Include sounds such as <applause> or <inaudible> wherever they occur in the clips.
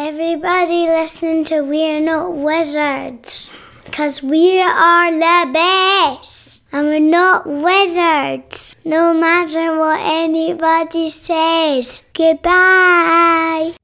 Everybody listen to We're Not Wizards. Because we are the best. And we're not wizards. No matter what anybody says. Goodbye.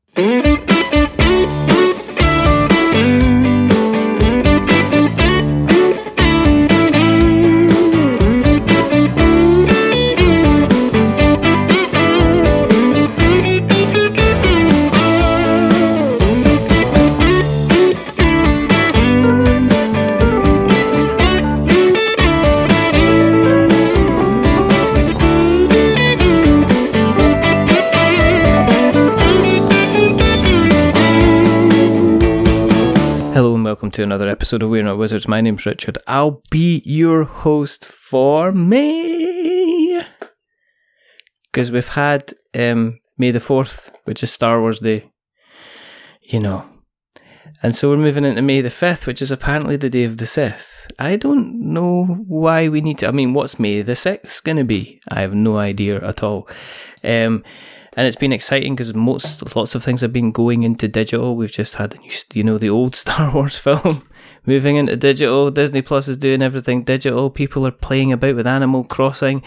To another episode of We're Not Wizards. My name's Richard. I'll be your host for May. Because we've had um, May the 4th, which is Star Wars Day. You know. And so we're moving into May the 5th, which is apparently the day of the Sith. I don't know why we need to. I mean, what's May the 6th going to be? I have no idea at all. Um, and it's been exciting because most lots of things have been going into digital. We've just had, you know, the old <laughs> Star Wars film <laughs> moving into digital. Disney Plus is doing everything digital. People are playing about with Animal Crossing.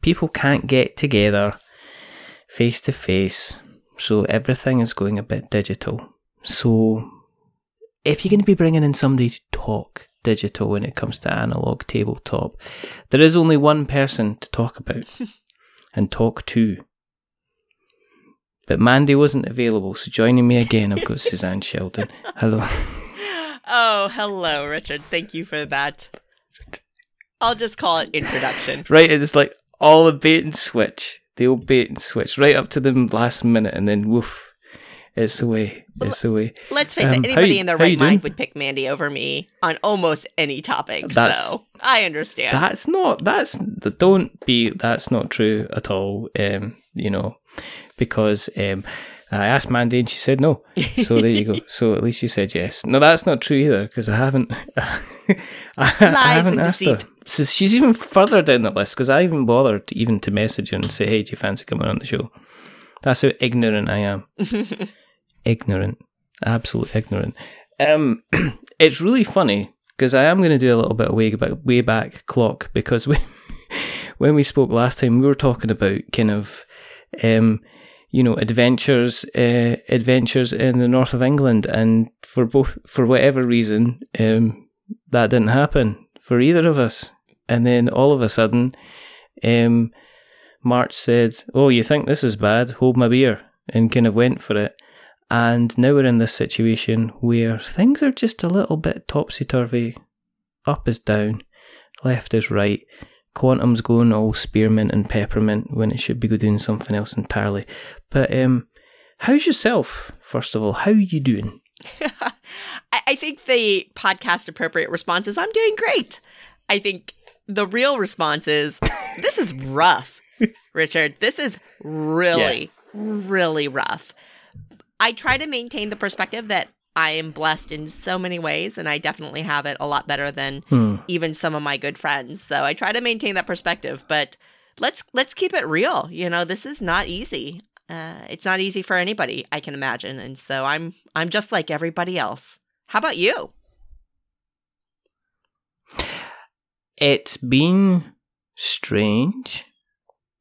People can't get together face to face, so everything is going a bit digital. So, if you're going to be bringing in somebody to talk digital when it comes to analog tabletop, there is only one person to talk about <laughs> and talk to. But Mandy wasn't available, so joining me again, I've got Suzanne Sheldon. Hello. <laughs> Oh, hello, Richard. Thank you for that. I'll just call it introduction. <laughs> Right, it's like all the bait and switch, the old bait and switch, right up to the last minute, and then woof, it's away. It's away. Let's face Um, it, anybody you- in their right mind doing? would pick Mandy over me on almost any topic. That's- so I understand. That's not. That's don't be. That's not true at all. Um, you know, because um, I asked Mandy and she said no. So there you go. <laughs> So at least you said yes. No, that's not true either because I haven't. <laughs> I, I haven't asked her. So she's even further down the list because I even bothered to, even to message her and say, "Hey, do you fancy coming on the show?" That's how ignorant I am. <laughs> ignorant, absolute ignorant. Um, <clears throat> it's really funny because I am going to do a little bit of way back, way back clock because we, when we spoke last time, we were talking about kind of, um, you know, adventures, uh, adventures in the north of England, and for both, for whatever reason, um, that didn't happen for either of us. And then all of a sudden, um, March said, "Oh, you think this is bad? Hold my beer," and kind of went for it. And now we're in this situation where things are just a little bit topsy turvy. Up is down, left is right. Quantum's going all spearmint and peppermint when it should be doing something else entirely. But um, how's yourself? First of all, how are you doing? <laughs> I, I think the podcast appropriate response is I'm doing great. I think the real response is <laughs> this is rough, Richard. This is really, really rough. I try to maintain the perspective that I am blessed in so many ways, and I definitely have it a lot better than Hmm. even some of my good friends. So I try to maintain that perspective, but let's let's keep it real. You know, this is not easy. Uh, it's not easy for anybody, I can imagine, and so I'm I'm just like everybody else. How about you? It's been strange.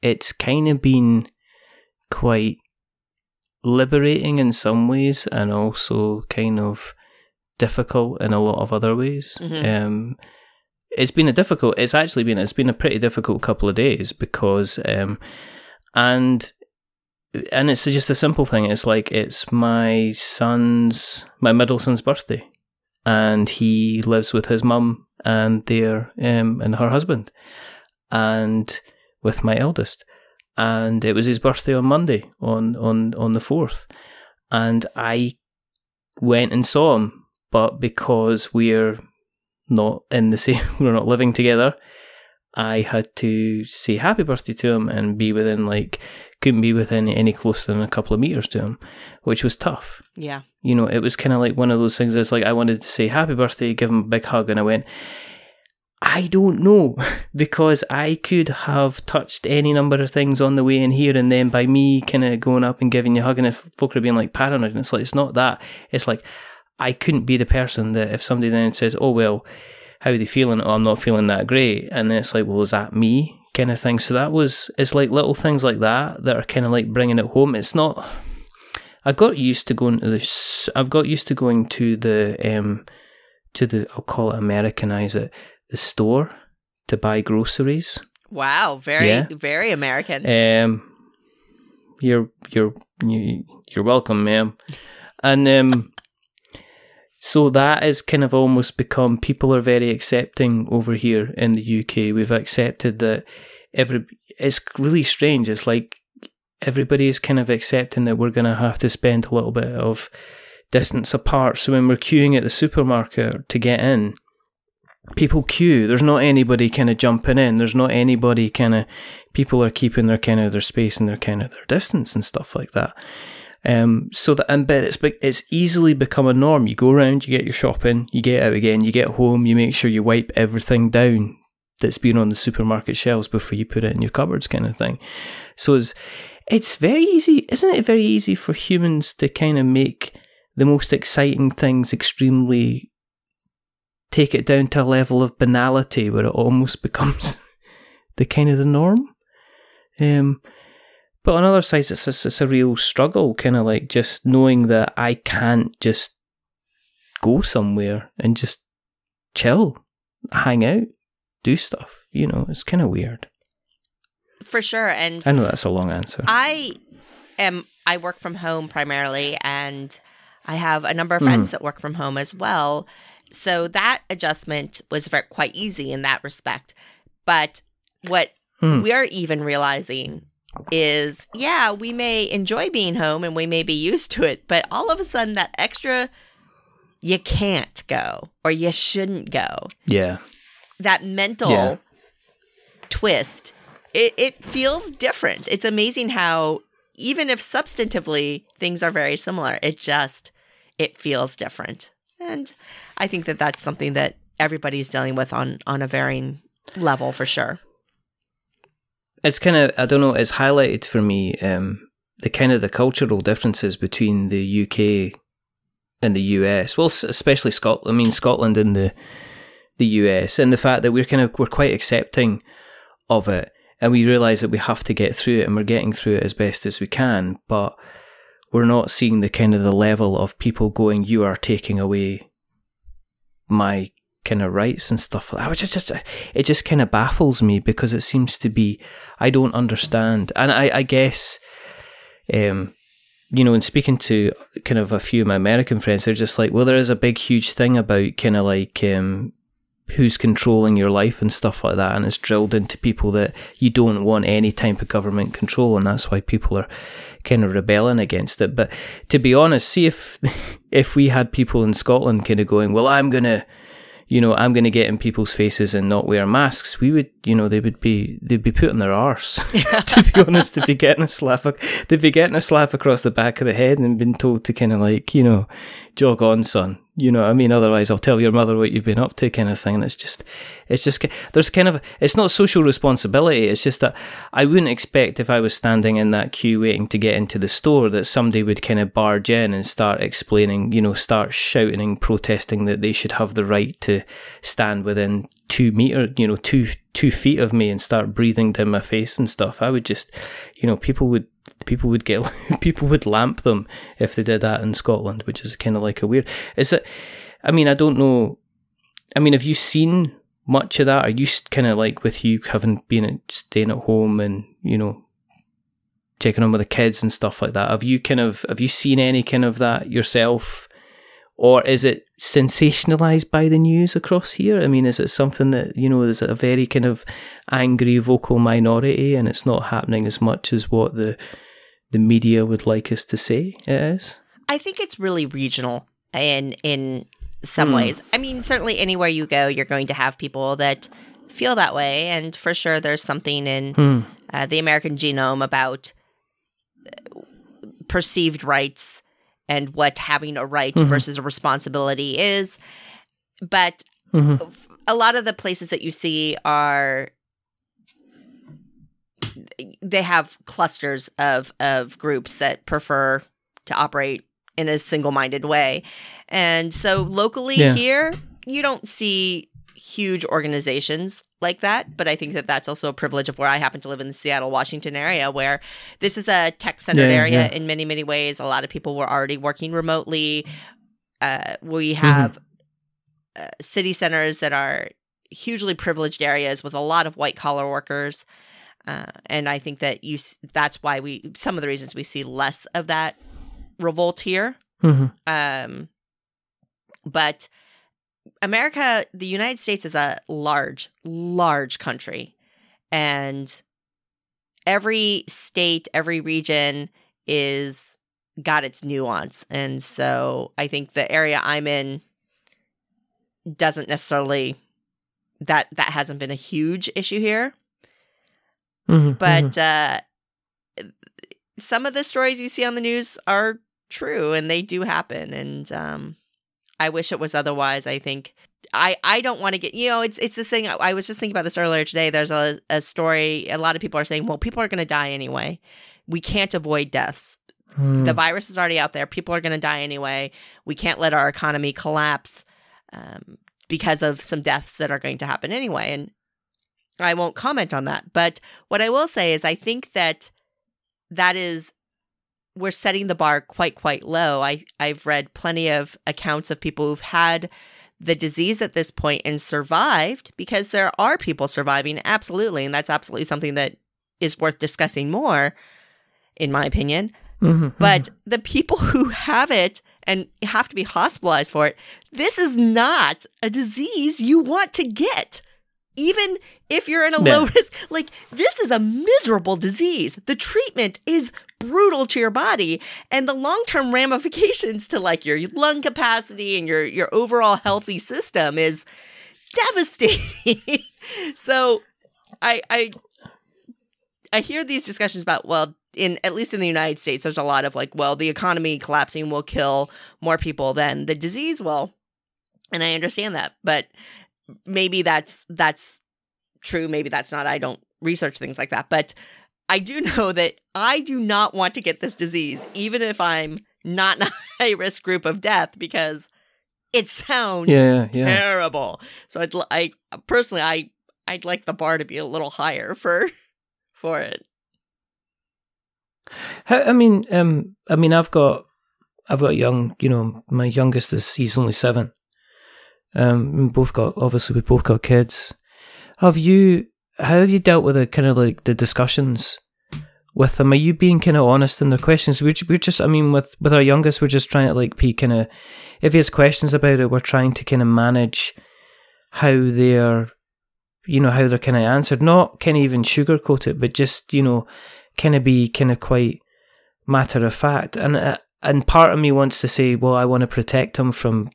It's kind of been quite liberating in some ways and also kind of difficult in a lot of other ways. Mhm. Um, it's been a difficult. It's actually been. It's been a pretty difficult couple of days because, um, and and it's just a simple thing. It's like it's my son's, my middle son's birthday, and he lives with his mum and their um and her husband, and with my eldest, and it was his birthday on Monday on on on the fourth, and I went and saw him, but because we're not in the <laughs> same, we're not living together. I had to say happy birthday to him and be within like couldn't be within any closer than a couple of meters to him, which was tough. Yeah. You know, it was kind of like one of those things. It's like I wanted to say happy birthday, give him a big hug, and I went, I don't know <laughs> because I could have touched any number of things on the way in here, and then by me kind of going up and giving you a hug, and if folk are being like paranoid, and it's like it's not that. It's like I couldn't be the person that if somebody then says, "Oh well, how are they feeling?" Oh, I'm not feeling that great, and then it's like, "Well, is that me?" kind of thing. So that was it's like little things like that that are kind of like bringing it home. It's not. I got used to going to this. I've got used to going to the um to the I'll call it Americanize it the store to buy groceries. Wow, very Yeah. very American. Um, you're you're you- you're welcome, ma'am. And um, so that is kind of almost become people are very accepting over here in the UK. We've accepted that every. It's really strange. It's like everybody is kind of accepting that we're going to have to spend a little bit of distance apart. So when we're queuing at the supermarket to get in, people queue. There's not anybody kind of jumping in. There's not anybody kind of. People are keeping their kind of their space and their kind of their distance and stuff like that. Um, so that and but it's it's easily become a norm. You go around, you get your shopping, you get out again, you get home, you make sure you wipe everything down that's been on the supermarket shelves before you put it in your cupboards, kind of thing. So it's it's very easy, isn't it? Very easy for humans to kind of make the most exciting things extremely take it down to a level of banality where it almost <laughs> becomes the kind of the norm. Um, but on other sides, it's a, it's a real struggle, kind of like just knowing that I can't just go somewhere and just chill, hang out, do stuff. You know, it's kind of weird. For sure. And I know that's a long answer. I am I work from home primarily and I have a number of friends that work from home as well. So that adjustment was very, quite easy in that respect. But what Hmm. we're even realizing is yeah, we may enjoy being home and we may be used to it, but all of a sudden that extra you can't go or you shouldn't go yeah. that mental Yeah. twist it, it feels different it's amazing how even if substantively things are very similar it just it feels different and i think that that's something that everybody's dealing with on on a varying level for sure it's kind of I don't know. It's highlighted for me um, the kind of the cultural differences between the UK and the US. Well, especially Scotland. I mean Scotland and the the US, and the fact that we're kind of we're quite accepting of it, and we realise that we have to get through it, and we're getting through it as best as we can, but we're not seeing the kind of the level of people going, "You are taking away my." kind of rights and stuff like that which is just it just kind of baffles me because it seems to be I don't understand. And I, I guess, um, you know, in speaking to kind of a few of my American friends, they're just like, well, there is a big, huge thing about kind of like um, who's controlling your life and stuff like that. And it's drilled into people that you don't want any type of government control. And that's why people are kind of rebelling against it. But to be honest, see if, <laughs> if we had people in Scotland kind of going, well, I'm to, you know, I'm to get in people's faces and not wear masks, we would, you know, they would be, they'd be putting their arse. <laughs> to be honest, they'd be getting a slap, they'd be getting a slap across the back of the head and been told to kind of like, you know, jog on, son. You know what I mean? Otherwise, I'll tell your mother what you've been up to, kind of thing. And it's just, it's just, there's kind of, it's not social responsibility. It's just that I wouldn't expect if I was standing in that queue waiting to get into the store that somebody would kind of barge in and start explaining, you know, start shouting and protesting that they should have the right to stand within two meter, you know, two two feet of me and start breathing down my face and stuff. I would just, you know, people would people would get <laughs> people would lamp them if they did that in Scotland, which is kind of like a weird. Is it? I mean, I don't know. I mean, have you seen much of that? Are you kind of like with you having been staying at home and you know checking on with the kids and stuff like that? Have you kind of have you seen any kind of that yourself, or is it sensationalized by the news across here? I mean, is it something that you know there's a very kind of angry vocal minority, and it's not happening as much as what the the media would like us to say it is? I think it's really regional in in some Hmm. ways. I mean, certainly anywhere you go, you're going to have people that feel that way, and for sure, there's something in Hmm. uh, the American genome about perceived rights and what having a right Mm-hmm. versus a responsibility is. But Mhm. f- a lot of the places that you see are they have clusters of of groups that prefer to operate in a single-minded way. And so locally Yeah. here, you don't see huge organizations like that, but I think that that's also a privilege of where I happen to live in the Seattle, Washington area where this is a tech-centered Yeah, area yeah. in many many ways. A lot of people were already working remotely. Uh, we have uh, city centers that are hugely privileged areas with a lot of white collar workers. Uh, and I think that you that's why we some of the reasons we see less of that revolt here. Mhm. Um, but America, the United States is a large, large country, and every state, every region is got its nuance. And so I think the area I'm in doesn't necessarily that that hasn't been a huge issue here Mhm, but mhm. uh, some of the stories you see on the news are true and they do happen and um, i wish it was otherwise i think i i don't want to get you know it's it's this thing I, I was just thinking about this earlier today there's a, a story a lot of people are saying well people are going to die anyway we can't avoid deaths Mm. the virus is already out there. People are going to die anyway. We can't let our economy collapse um, because of some deaths that are going to happen anyway. And I won't comment on that. But what I will say is, I think that that is we're setting the bar quite quite low. I I've read plenty of accounts of people who've had the disease at this point and survived because there are people surviving absolutely and that's absolutely something that is worth discussing more in my opinion Mhm, but the people who have it and have to be hospitalized for it, this is not a disease you want to get. Even if you're in a low <laughs> risk, like this is a miserable disease. The treatment is brutal to your body and the long-term <laughs> ramifications to like your lung capacity and your your overall healthy system is devastating. <laughs> so I I I hear these discussions about well in at least in the United States there's a lot of like well the economy collapsing will kill more people than the disease will and I understand that but maybe that's that's true maybe that's not I don't research things like that but I do <laughs> know that I do not want to get this disease even if I'm not in a <laughs> high risk group of death because it sounds yeah, yeah. terrible. So I'd I personally I I'd like the bar to be a little higher for <laughs> for it. I mean, um, I mean, I've got, I've got young. You know, my youngest is he's only seven. Um, we both got obviously we both got kids. Have you? How have you dealt with the kind of like the discussions with them? Are you being kind of honest in their questions? We're, we're just, I mean, with with our youngest, we're just trying to like be kind of, if he has questions about it, we're trying to kind of manage how they're, you know, how they're kind of answered. Not kind of even sugarcoat it, but just you know, kind of be kind of quite matter of fact. And uh, and part of me wants to say, well, I want to protect him from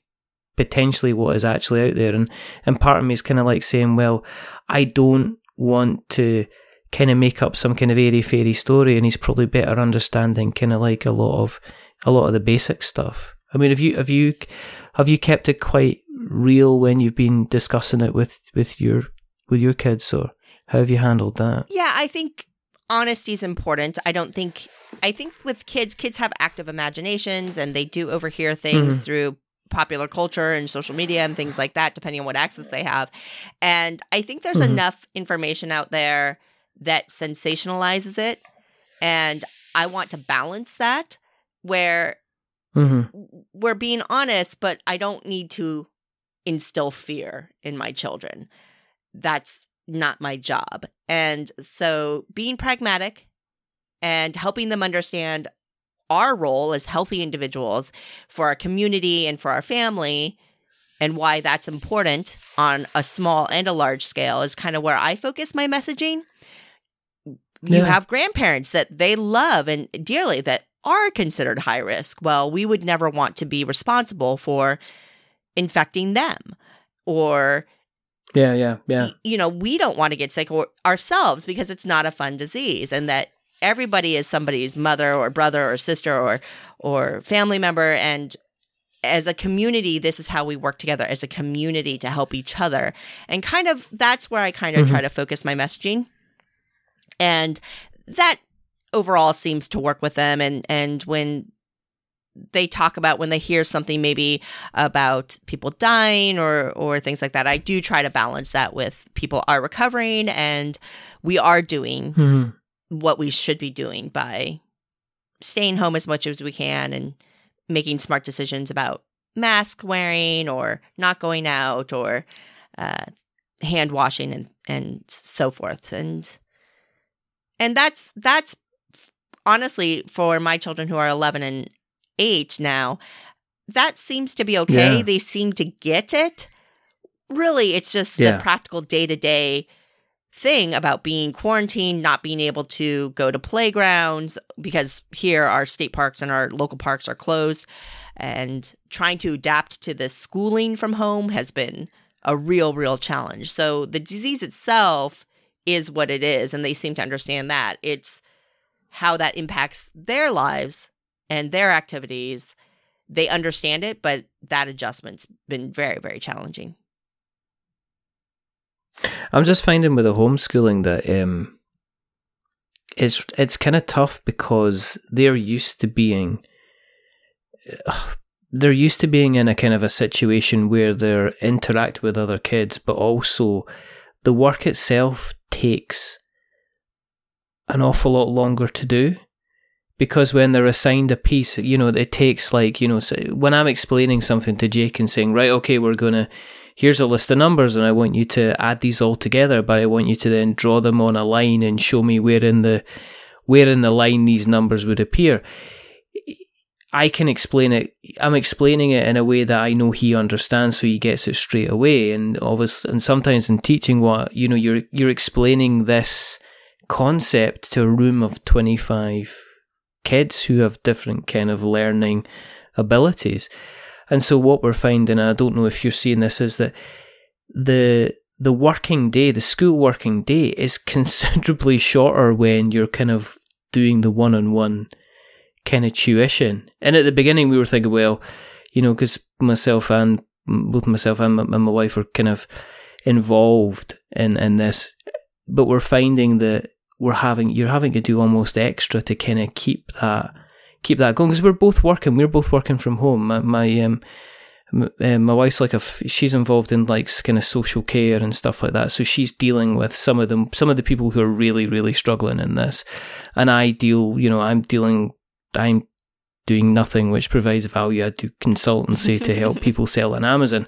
potentially what is actually out there, and and part of me is kind of like saying, well, I don't want to kind of make up some kind of airy fairy story, and he's probably better understanding kind of like a lot of a lot of the basic stuff. I mean, have you have you have you kept it quite real when you've been discussing it with with your with your kids, or how have you handled that? Yeah, I think honesty is important. I don't think I think with kids, kids have active imaginations and they do overhear things Mhm. through popular culture and social media and things like that, depending on what access they have. And I think there's Mhm. enough information out there that sensationalizes it. And I want to balance that where Mm-hmm. we're being honest, but I don't need to instill fear in my children. That's not my job. And so being pragmatic and helping them understand our role as healthy individuals for our community and for our family and why that's important on a small and a large scale is kind of where I focus my messaging. You Yeah. have grandparents that they love and dearly that are considered high risk. Well, we would never want to be responsible for infecting them or Yeah, yeah, yeah. you know, we don't want to get sick or, ourselves because it's not a fun disease and that everybody is somebody's mother or brother or sister or or family member and as a community, this is how we work together as a community to help each other. And kind of that's where I kind of Mm-hmm. try to focus my messaging. And that overall seems to work with them. And and when they talk about when they hear something maybe about people dying or or things like that, I do try to balance that with people are recovering and we are doing Mhm. What we should be doing by staying home as much as we can and making smart decisions about mask wearing or not going out or uh, hand washing and and so forth and and that's that's honestly for my children who are 11 and 8 now that seems to be okay Yeah. they seem to get it really it's just Yeah. the practical day-to-day thing about being quarantined, not being able to go to playgrounds because here our state parks and our local parks are closed, and trying to adapt to this schooling from home has been a real, real challenge. So the disease itself is what it is, and they seem to understand that. It's how that impacts their lives and their activities. They understand it, but that adjustment's been very, very challenging. I'm just finding with the homeschooling that um, it's it's kind of tough because they're used to being they're used to being in a kind of a situation where they interact with other kids, but also the work itself takes an awful lot longer to do because when they're assigned a piece, you know, it takes like, you know, so when I'm explaining something to Jake and saying, right, okay, we're to, here's a list of numbers and I want you to add these all together, but I want you to then draw them on a line and show me where in the, where in the line these numbers would appear. I can explain it. I'm explaining it in a way that I know he understands, so he gets it straight away. And obviously, and sometimes in teaching, what you know, you're you're explaining this concept to a room of twenty five kids who have different kind of learning abilities. And so what we're finding, I don't know if you're seeing this, is that the the working day, the school working day, is <laughs> considerably shorter when you're kind of doing the one on one kind of tuition. And at the beginning, we were thinking, well, you know, because myself and both myself and my, and my wife are kind of involved in in this, but we're finding that we're having you're having to do almost extra to kind of keep that keep that going because we're both working. We're both working from home. My, my um. uh, My wife's like a f- she's involved in like kind of social care and stuff like that, so she's dealing with some of them, some of the people who are really, really struggling in this, and I deal, you know, I'm dealing, I'm doing nothing which provides value. I do consultancy to <laughs> help people sell on Amazon,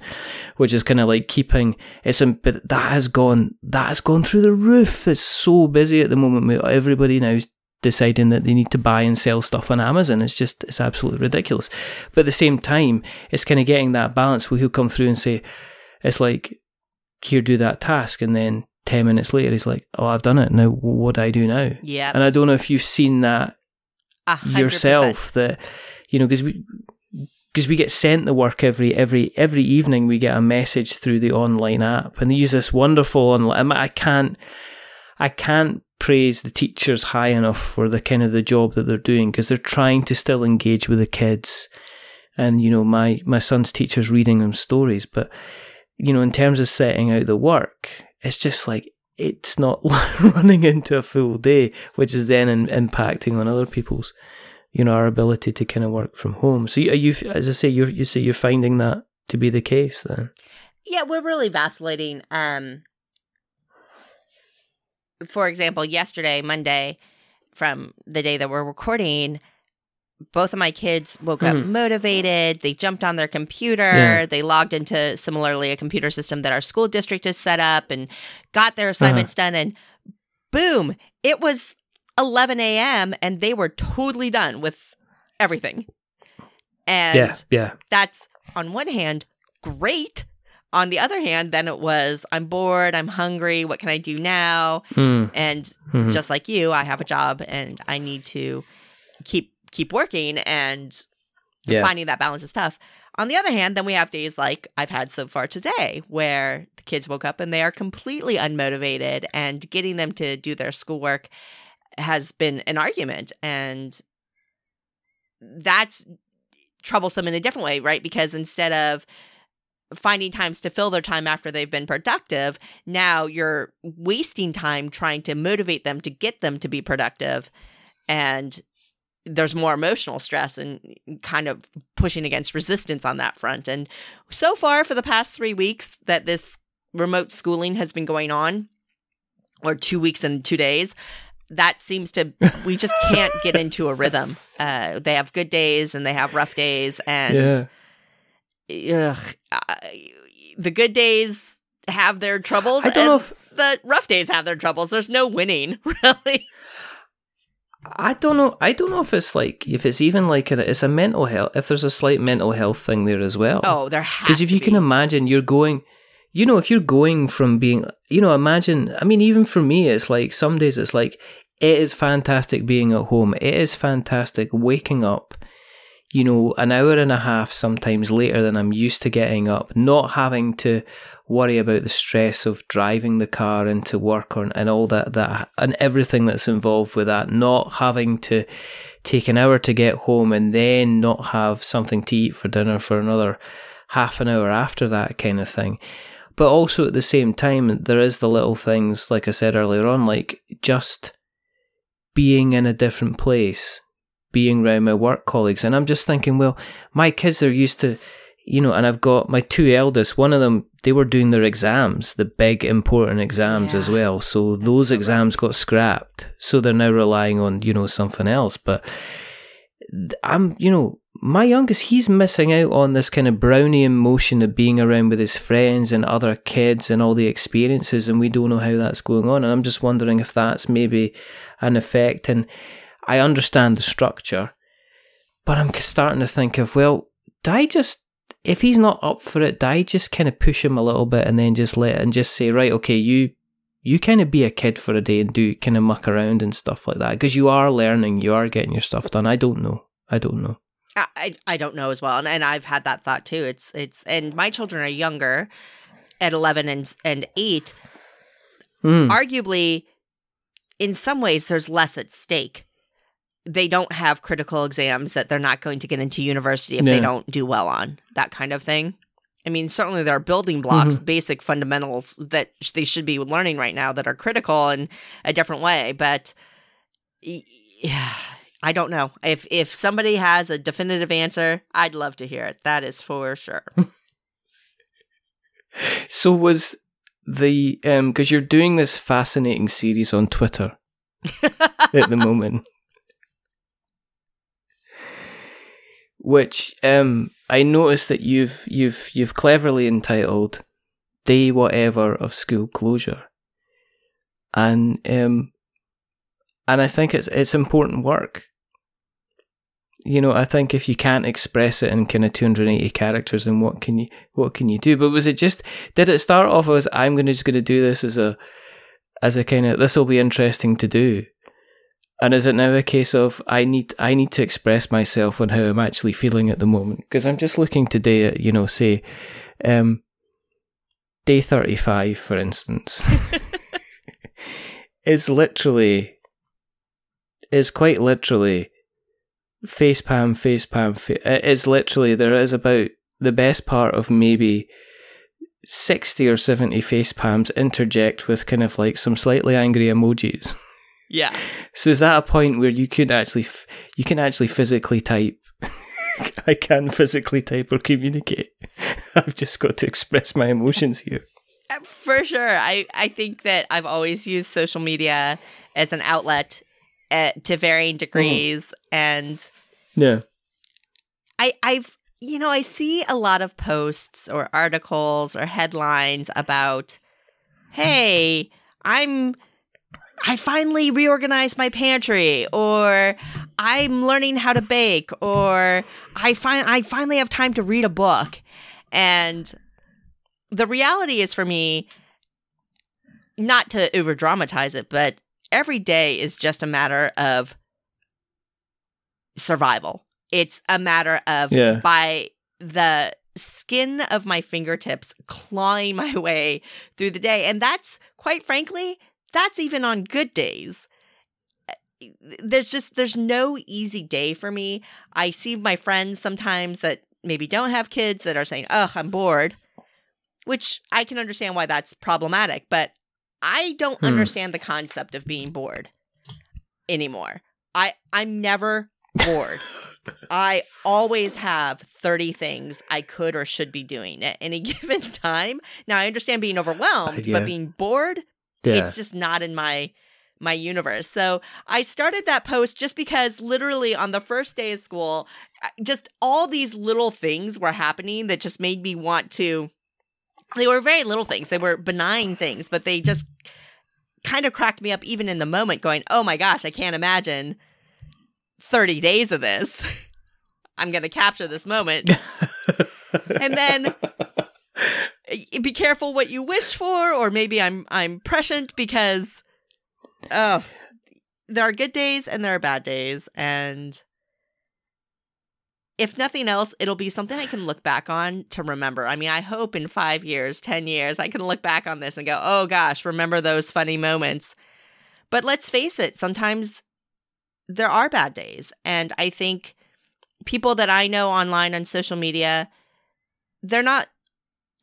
which is kind of like keeping it's a but that has gone that has gone through the roof. It's so busy at the moment. Everybody now is deciding that they need to buy and sell stuff on Amazon. It's just it's absolutely ridiculous. But at the same time, it's kind of getting that balance where he'll come through and say, it's like here do that task, and then ten minutes later he's like, oh I've done it. Now what do I do now? Yeah. And I don't know if you've seen that a hundred yourself that you know because we because we get sent the work every every every evening we get a message through the online app and they use this wonderful online I can't I can't praise the teachers high enough for the kind of the job that they're doing because they're trying to still engage with the kids and you know my my son's teacher's reading them stories but you know in terms of setting out the work it's just like it's not <laughs> running into a full day, which is then in, impacting on other people's, you know, our ability to kind of work from home. So, are you, as I say, you you say you're finding that to be the case then. Yeah, we're really vacillating. Um, for example, yesterday, Monday, from the day that we're recording, both of my kids woke up Mhm. motivated. They jumped on their computer. Yeah. They logged into similarly a computer system that our school district has set up and got their assignments done. And boom, it was 11 a.m. and they were totally done with everything. And yeah, yeah, that's on one hand great. On the other hand, then it was I'm bored, I'm hungry, what can I do now? Mm, And mhm. just like you, I have a job and I need to keep keep working and yeah, finding that balance is tough. On the other hand, then we have days like I've had so far today where the kids woke up and they are completely unmotivated and getting them to do their schoolwork has been an argument and that's troublesome in a different way, right? Because instead of finding times to fill their time after they've been productive, now you're wasting time trying to motivate them to get them to be productive. And there's more emotional stress and kind of pushing against resistance on that front. And so far, for the past three weeks that this remote schooling has been going on, or two weeks and two days, that seems to we just can't get <laughs> into a rhythm. Uh, they have good days and they have rough days, and Yeah. Ugh, uh, the good days have their troubles. I don't know and if the rough days have their troubles. There's no winning, <laughs> really. I don't know. I don't know if it's like if it's even like a, it's a mental health. If there's a slight mental health thing there as well. Oh, there has because if you can imagine, you're going. You know, if you're going from being, you know, imagine. I mean, even for me, it's like some days it's like it is fantastic being at home. It is fantastic waking up. You know, an hour and a half sometimes later than I'm used to getting up, not having to worry about the stress of driving the car into work or, and all that that and everything that's involved with that not having to take an hour to get home and then not have something to eat for dinner for another half an hour after that kind of thing. But also at the same time there is the little things like i said earlier on like just being in a different place being around my work colleagues and i'm just thinking well my kids are used to you know, and I've got my two eldest, one of them, they were doing their exams, the big important exams as well. So those so exams got scrapped. So they're now relying on, you know, something else. But I'm, you know, my youngest, he's missing out on this kind of brownie emotion of being around with his friends and other kids and all the experiences. And we don't know how that's going on. And I'm just wondering if that's maybe an effect. And I understand the structure, but I'm starting to think of, well, do I just if he's not up for it, do I just kind of push him a little bit and then just let and just say, right, okay, you you kind of be a kid for a day and do kind of muck around and stuff like that because you are learning, you are getting your stuff done. I don't know. I don't know. I, I don't know as well, and, and I've had that thought too. It's it's and my children are younger, at eleven and and eight. Mm. Arguably, in some ways, there's less at stake. They don't have critical exams that they're not going to get into university if they don't do well on that kind of thing. I mean, certainly there are building blocks, Mm-hmm. basic fundamentals that sh- they should be learning right now that are critical in a different way. But yeah, <sighs> I don't know if if somebody has a definitive answer. I'd love to hear it. That is for sure. <laughs> So was the um because you're doing this fascinating series on Twitter <laughs> at the moment. Which um I noticed that you've you've you've cleverly entitled Day Whatever of School Closure. And um and I think it's it's important work. You know, I think if you can't express it in kind of 280 characters, then what can you what can you do? But was it just did it start off as I'm gonna just gonna do this as a as a kind of this will be interesting to do, and is it now a case of I need I need to express myself on how I'm actually feeling at the moment? Because I'm just looking today at you know say, um, day thirty five for instance, <laughs> is literally is quite literally face palm face palm. Fa- it's literally there is about the best part of maybe 60 or 70 face palms interject with kind of like some slightly angry emojis. Yeah. So is that a point where you can actually f- you can actually physically type? <laughs> I can physically type or communicate. <laughs> I've just got to express my emotions here. Uh, For sure. I, I think that I've always used social media as an outlet at, to varying degrees. And Yeah. I, I've, you know, I see a lot of posts or articles or headlines about, hey, I'm, I finally reorganized my pantry, or I'm learning how to bake, or I find I finally have time to read a book. And the reality is for me, not to over dramatize it, but every day is just a matter of survival. It's a matter of Yeah. by the skin of my fingertips clawing my way through the day. And that's quite frankly, that's even on good days. there's just there's no easy day for me. I see my friends sometimes that maybe don't have kids that are saying, "Ugh, I'm bored," which I can understand why that's problematic, but I don't Hmm. understand the concept of being bored anymore. I I'm never bored. <laughs> I always have 30 things I could or should be doing at any <laughs> given time. Now I understand being overwhelmed, Uh, yeah. but being bored, Yeah. it's just not in my my universe. So I started that post just because literally on the first day of school, just all these little things were happening that just made me want to they were very little things. They were benign things, but they just kind of cracked me up even in the moment going, "Oh my gosh, I can't imagine 30 days of this. <laughs> I'm going to capture this moment." <laughs> and then be careful what you wish for or maybe I'm I'm prescient because oh there are good days and there are bad days and if nothing else it'll be something I can look back on to remember. I mean, I hope in 5 years, 10 years I can look back on this and go, "Oh gosh, remember those funny moments." But let's face it, sometimes there are bad days and I think people that I know online on social media they're not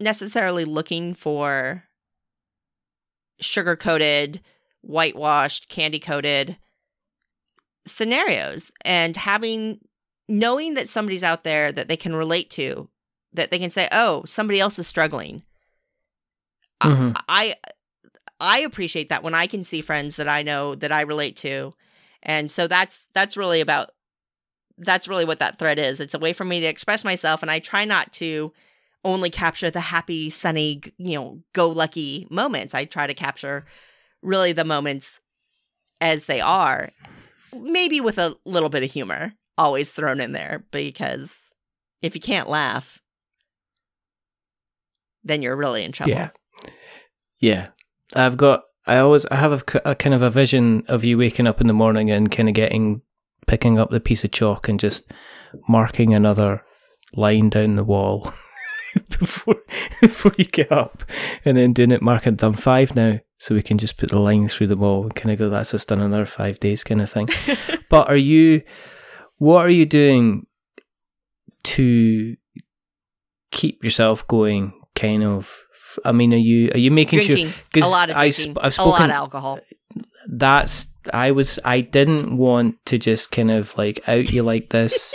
necessarily looking for sugar coated, whitewashed, candy coated scenarios and having knowing that somebody's out there that they can relate to, that they can say, "Oh, somebody else is struggling." I- Mhm. I I appreciate that when I can see friends that I know that I relate to. And so that's that's really about that's really what that thread is. It's a way for me to express myself and I try not to only capture the happy, sunny, you know, go lucky moments. I try to capture really the moments as they are, maybe with a little bit of humor always thrown in there because if you can't laugh, then you're really in trouble. Yeah. Yeah. I've got, I always, I have a kind of a vision of you waking up in the morning and kind of getting, picking up the piece of chalk and just marking another line down the wall <laughs> <laughs> before, <laughs> before you get up and then doing it, marking done five now. So we can just put the line through the wall and kind of go, that's just done another five days kind of thing. <laughs> but are you, what are you doing to keep yourself going kind of I mean, are you are you making drinking sure? 'cause a lot of I drinking, sp- I've a lot spoken- of alcohol. That's I was I didn't want to just kind of like out you like this,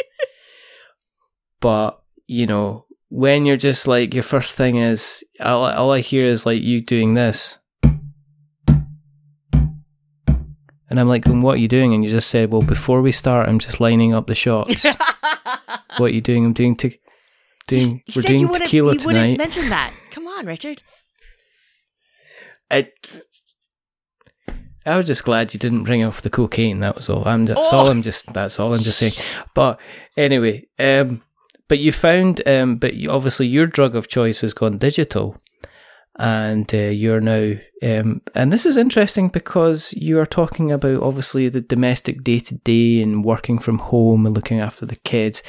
but you know when you're just like your first thing is all, all I hear is like you doing this. And I'm like, then what are you doing? And you just said, well, before we start, I'm just lining up the shots. <laughs> what are you doing? I'm doing te- doing You we're said doing you tequila you wouldn't tonight. mention that. Come on, Richard. I, I was just glad you didn't bring off the cocaine. That was all. I'm just all Oh. I'm just. That's all I'm just saying. But anyway, um, but you found, um, but you, obviously your drug of choice has gone digital, and uh, you're now, um, and this is interesting because you are talking about obviously the domestic day to day and working from home and looking after the kids,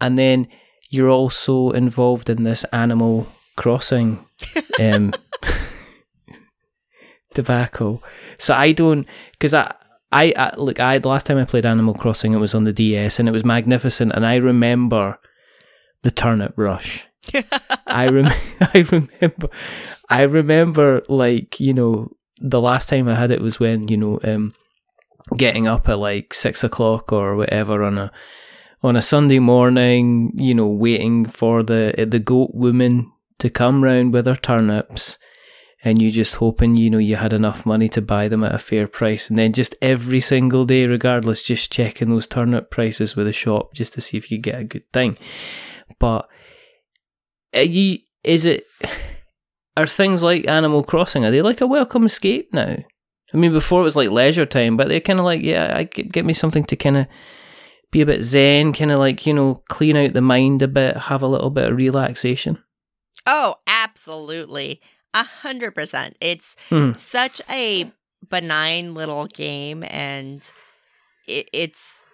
and then you're also involved in this Animal Crossing, um, <laughs> tobacco. So I don't because I. I, I look. I the last time I played Animal Crossing, it was on the DS, and it was magnificent. And I remember the turnip rush. <laughs> I rem- <laughs> I remember, I remember like you know the last time I had it was when you know um, getting up at like six o'clock or whatever on a on a Sunday morning, you know, waiting for the the goat woman to come round with her turnips, and you just hoping you know you had enough money to buy them at a fair price, and then just every single day, regardless, just checking those turnip prices with the shop just to see if you get a good thing. But are you, is it are things like Animal Crossing? Are they like a welcome escape now? I mean, before it was like leisure time, but they're kind of like, yeah, I get, get me something to kind of be a bit zen, kind of like you know, clean out the mind a bit, have a little bit of relaxation. Oh, absolutely. A hundred percent. It's Hmm. such a benign little game and it, it's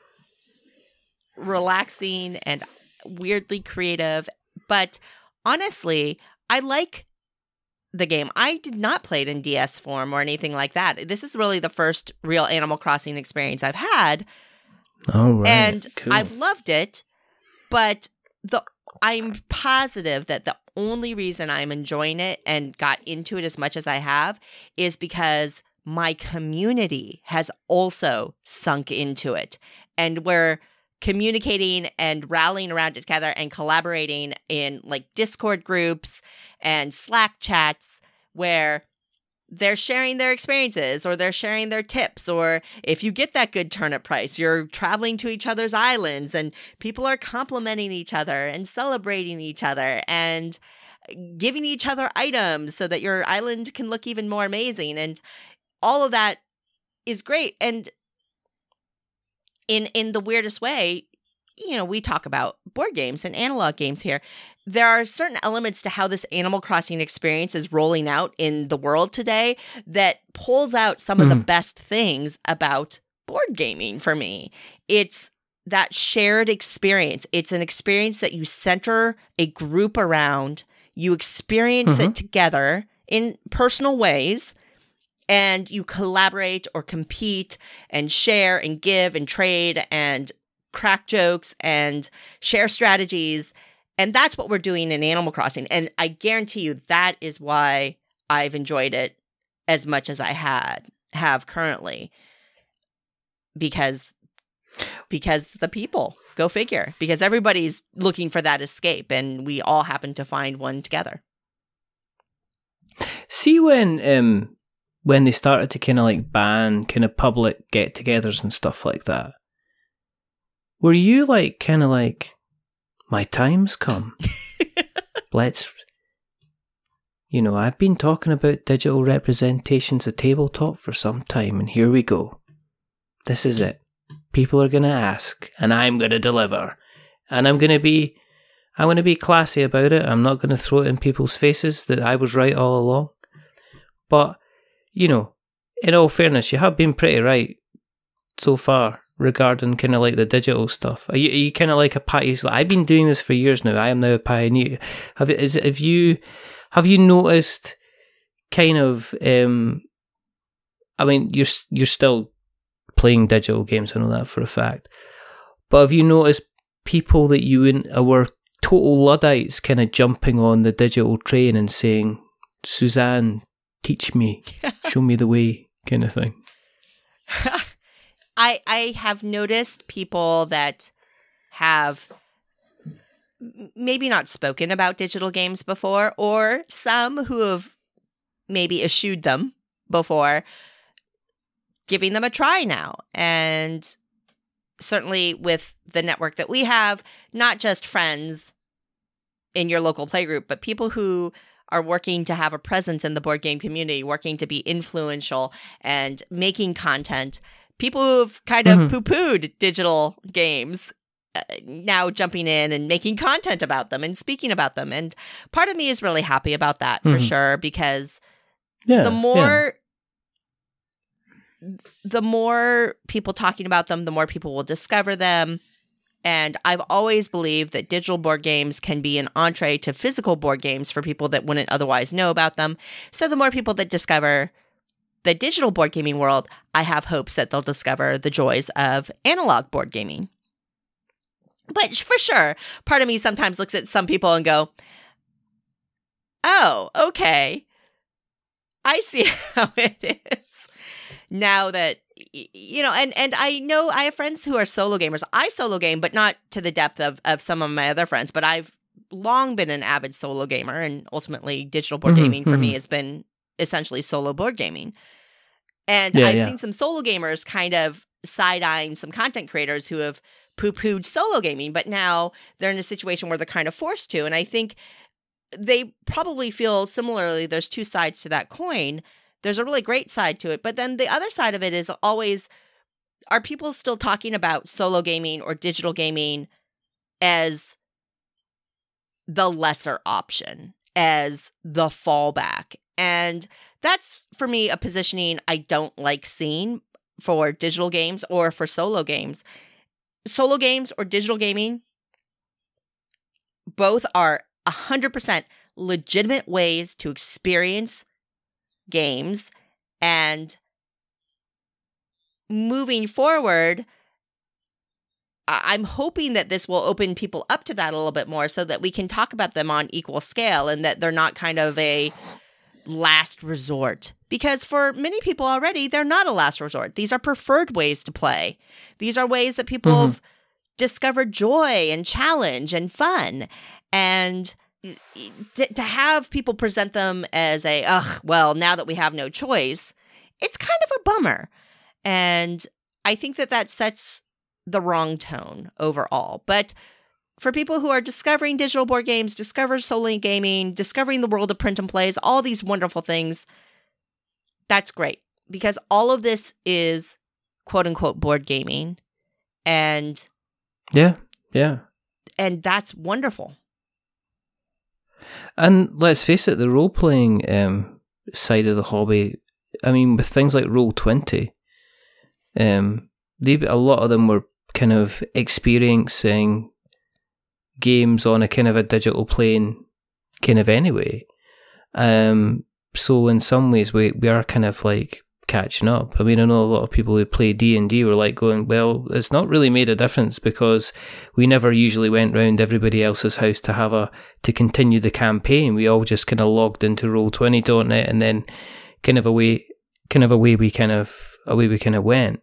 relaxing and weirdly creative. But honestly, I like the game. I did not play it in DS form or anything like that. This is really the first real Animal Crossing experience I've had. All right. and cool. I've loved it, but the I'm positive that the only reason I'm enjoying it and got into it as much as I have is because my community has also sunk into it. And we're communicating and rallying around together and collaborating in like Discord groups and Slack chats where they're sharing their experiences or they're sharing their tips or if you get that good turnip price you're traveling to each other's islands and people are complimenting each other and celebrating each other and giving each other items so that your island can look even more amazing and all of that is great. And in in the weirdest way you know we talk about board games and analog games here there are certain elements to how this Animal Crossing experience is rolling out in the world today that pulls out some of the Mhm. best things about board gaming for me. It's that shared experience. It's an experience that you center a group around, you experience it together in personal ways. And you collaborate or compete and share and give and trade and crack jokes and share strategies. And that's what we're doing in Animal Crossing. And I guarantee you that is why I've enjoyed it as much as I had have currently. Because because the people, go figure. Because everybody's looking for that escape and we all happen to find one together. See when um when they started to kind of like ban kind of public get-togethers and stuff like that. Were you like kind of like my time's come? <laughs> Let's You know, I've been talking about digital representations of tabletop for some time and here we go. This is it. People are going to ask and I'm going to deliver. And I'm going to be I'm going to be classy about it. I'm not going to throw it in people's faces that I was right all along. But, you know, in all fairness, you have been pretty right so far regarding kind of like the digital stuff. Are you, you kind of like a pioneer? I've been doing this for years now. I am now a pioneer. Have is have you have you noticed kind of? um I mean, you're you're still playing digital games. I know that for a fact. But have you noticed people that you our total luddites kind of jumping on the digital train and saying, "Suzanne, teach me, show me the way," kind of thing? <laughs> I I have noticed people that have maybe not spoken about digital games before or some who have maybe eschewed them before giving them a try now and certainly with the network that we have not just friends in your local playgroup but people who are working to have a presence in the board game community working to be influential and making content people who've kind of Mhm. poo pooed digital games uh, now jumping in and making content about them and speaking about them. And part of me is really happy about that for Mhm. sure because Yeah. the yeah. more. The more people talking about them, the more people will discover them. And I've always believed that digital board games can be an entree to physical board games for people that wouldn't otherwise know about them. So the more people that discover the digital board gaming world, I have hopes that they'll discover the joys of analog board gaming. But for sure, part of me sometimes looks at some people and go, "Oh, okay. I see <laughs> how it is." Now that you know, and and I know I have friends who are solo gamers. I solo game, but not to the depth of of some of my other friends, but I've long been an avid solo gamer and ultimately digital board Mhm, gaming for me mhm. has been essentially solo board gaming. And Yeah, I've yeah. seen some solo gamers kind of side eyeing some content creators who have poo pooed solo gaming, but now they're in a situation where they're kind of forced to. And I think they probably feel similarly. There's two sides to that coin. There's a really great side to it, but then the other side of it is always are people still talking about solo gaming or digital gaming as the lesser option, as the fallback? And that's for me a positioning I don't like seeing for digital games or for solo games. Solo games or digital gaming, both are 100% legitimate ways to experience games and moving forward I'm hoping that this will open people up to that a little bit more so that we can talk about them on equal scale and that they're not kind of a last resort. Because for many people already, they're not a last resort. These are preferred ways to play. These are ways that people Mhm. have discovered joy and challenge and fun. And to, have people present them as a, ugh, well, now that we have no choice, it's kind of a bummer. And I think that that sets the wrong tone overall. But for people who are discovering digital board games, discover solo gaming, discovering the world of print and plays, all these wonderful things, that's great because all of this is quote unquote board gaming and Yeah, yeah. and that's wonderful. And let's face it, the role playing um, side of the hobby, I mean, with things like Roll Twenty, um, they a lot of them were kind of experiencing games on a kind of a digital plane, kind of anyway. Um, so in some ways, we we are kind of like catching up. I mean, I know a lot of people who play D and D were like going, "Well, it's not really made a difference because we never usually went round everybody else's house to have a to continue the campaign. We all just kind of logged into Roll Twenty .net and then kind of away, kind of away we kind of away we kind of went."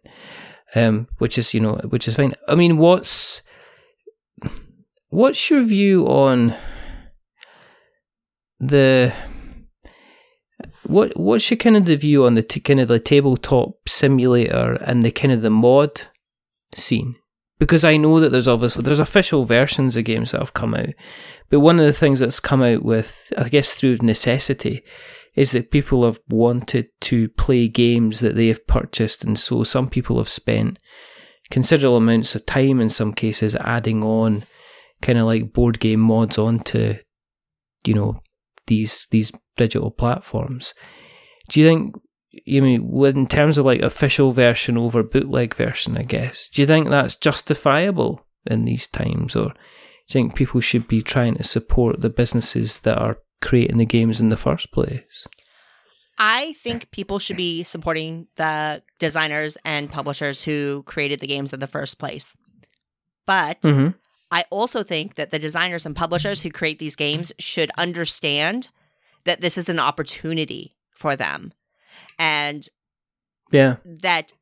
Um, which is you know which is fine. I mean, what's what's your view on the what what's your kind of the view on the t- kind of the tabletop simulator and the kind of the mod scene? Because I know that there's obviously there's official versions of games that have come out, but one of the things that's come out with I guess through necessity is that people have wanted to play games that they have purchased, and so some people have spent considerable amounts of time in some cases adding on kind of like board game mods onto you know these these digital platforms. Do you think you mean in terms of like official version over bootleg version, I guess, do you think that's justifiable in these times or do you think people should be trying to support the businesses that are creating the games in the first place? I think people should be supporting the designers and publishers who created the games in the first place. But Mm-hmm. I also think that the designers and publishers who create these games should understand that this is an opportunity for them and Yeah. that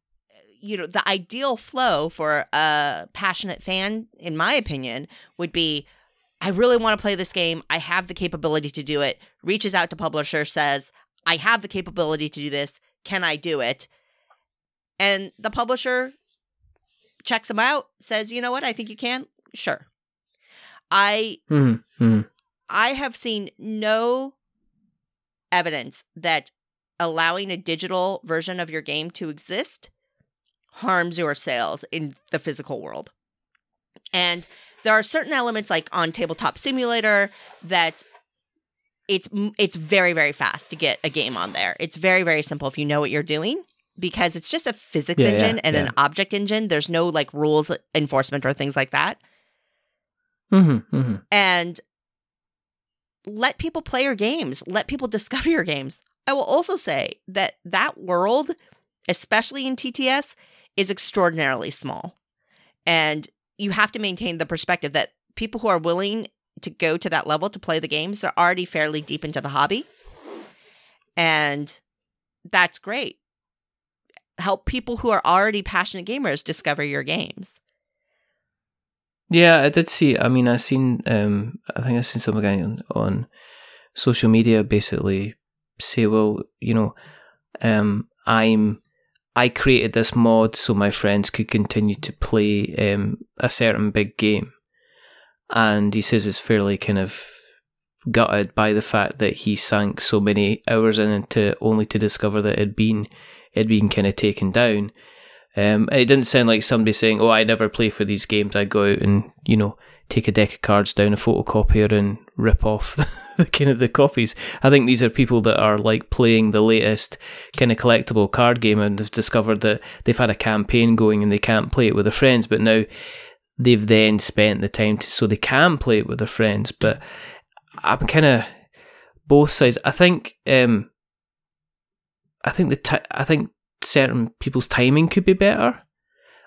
you know the ideal flow for a passionate fan in my opinion would be I really want to play this game. I have the capability to do it. Reaches out to publisher says, "I have the capability to do this. Can I do it?" And the publisher checks them out, says, "You know what? I think you can." Sure. I Mm-hmm. I have seen no evidence that allowing a digital version of your game to exist harms your sales in the physical world. And there are certain elements like on tabletop simulator that it's it's very very fast to get a game on there. It's very very simple if you know what you're doing because it's just a physics Yeah, yeah, engine and yeah. an object engine. There's no like rules enforcement or things like that. Mm-hmm. Mm-hmm. and let people play your games. Let people <laughs> discover your games. I will also say that that world especially in tts is extraordinarily small. And you have to maintain the perspective that people who are willing to go to that level to play the games are already fairly deep into the hobby. And that's great. Help people who are already passionate gamers discover your games Yeah, I did see. I mean, I seen. Um, I think I seen some guy on, on social media basically say, "Well, you know, um, I'm I created this mod so my friends could continue to play um, a certain big game," and he says it's fairly kind of gutted by the fact that he sank so many hours in into only to discover that it had been it had been kind of taken down. Um, it didn't sound like somebody saying, "Oh, I never play for these games. I go out and you know take a deck of cards down a photocopier and rip off <laughs> the kind of the copies." I think these are people that are like playing the latest kind of collectible card game and have discovered that they've had a campaign going and they can't play it with their friends, but now they've then spent the time to so they can play it with their friends. But I'm kind of both sides. I think um, I think the ti- I think certain people's timing could be better.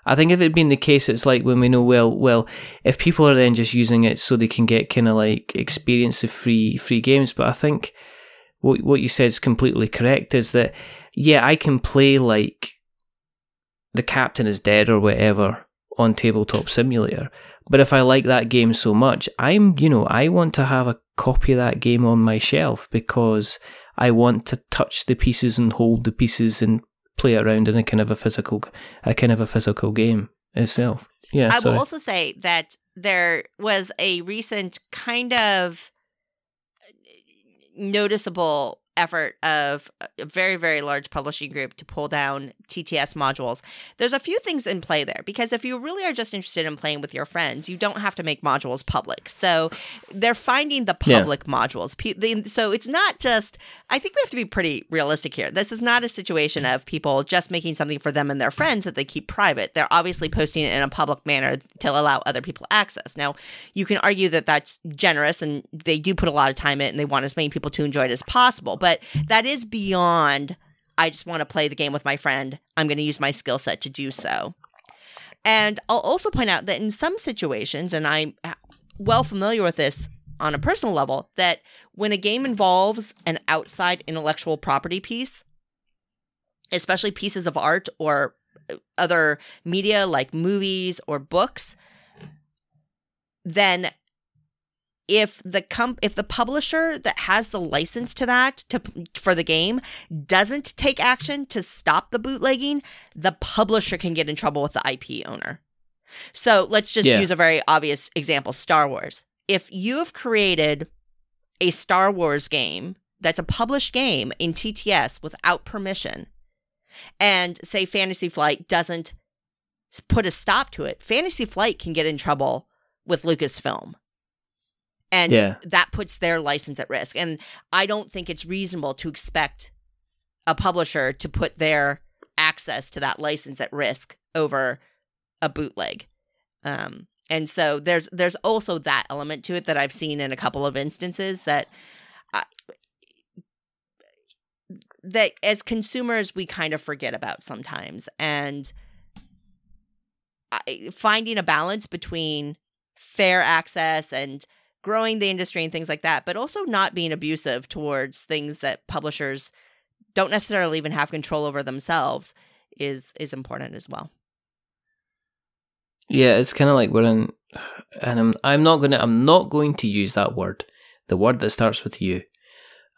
I think if it had been the case, it's like when we know well, well, if people are then just using it so they can get kind of like experience of free free games. But I think what what you said is completely correct. Is that yeah, I can play like the captain is dead or whatever on tabletop simulator. But if I like that game so much, I'm you know I want to have a copy of that game on my shelf because I want to touch the pieces and hold the pieces and play around in a kind of a physical a kind of a physical game itself. Yeah. I sorry. will also say that there was a recent kind of noticeable effort of a very very large publishing group to pull down TTS modules. There's a few things in play there because if you really are just interested in playing with your friends, you don't have to make modules public. So they're finding the Yeah. public modules. So it's not just I think we have to be pretty realistic here. This is not a situation of people just making something for them and their friends that they keep private. They're obviously posting it in a public manner to allow other people access. Now, you can argue that that's generous and they do put a lot of time in it and they want as many people to enjoy it as possible, but that is beyond I just want to play the game with my friend. I'm going to use my skill set to do so. And I'll also point out that in some situations, and I'm well familiar with this on a personal level, that when a game involves an outside intellectual property piece, especially pieces of art or uh, other media like movies or books, then if the comp- if the publisher that has the license to that to for the game doesn't take action to stop the bootlegging, the publisher can get in trouble with the IP owner. So let's just Yeah. use a very obvious example Star Wars. If you have created a Star Wars game that's a published game in TTS without permission, and say Fantasy Flight doesn't put a stop to it, Fantasy Flight can get in trouble with Lucasfilm. And Yeah. that puts their license at risk. And I don't think it's reasonable to expect a publisher to put their access to that license at risk over a bootleg. Um, and so there's there's also that element to it that I've seen in a couple of instances that I, that as consumers we kind of forget about sometimes and I, finding a balance between fair access and growing the industry and things like that but also not being abusive towards things that publishers don't necessarily even have control over themselves is is important as well Yeah, it's kind of like we're in, and I'm I'm not gonna I'm not going to use that word, the word that starts with you.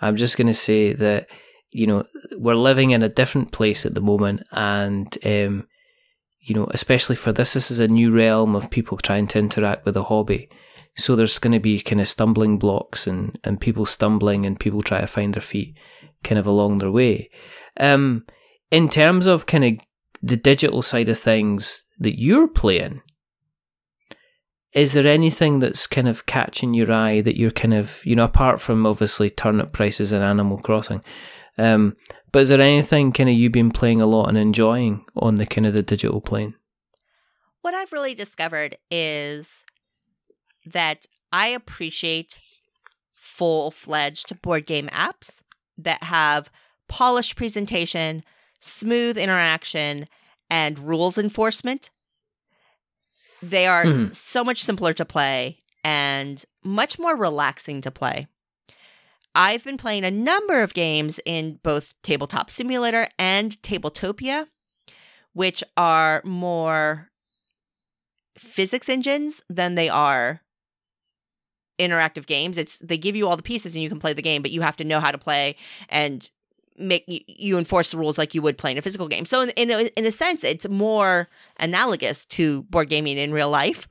I'm just gonna say that you know we're living in a different place at the moment, and um, you know especially for this, this is a new realm of people trying to interact with a hobby. So there's going to be kind of stumbling blocks and and people stumbling and people try to find their feet kind of along their way. Um, in terms of kind of the digital side of things that you're playing, is there anything that's kind of catching your eye that you're kind of, you know, apart from obviously turnip prices and Animal Crossing, um, but is there anything kind of you've been playing a lot and enjoying on the kind of the digital plane? what I've really discovered is that I appreciate full fledged board game apps that have polished presentation, smooth interaction, and rules enforcement. They are Mhm. so much simpler to play and much more relaxing to play. I've been playing a number of games in both Tabletop Simulator and Tabletopia, which are more physics engines than they are interactive games. It's they give you all the pieces and you can play the game, but you have to know how to play and make you, enforce the rules like you would play in a physical game. So in in a, in a sense, it's more analogous to board gaming in real life,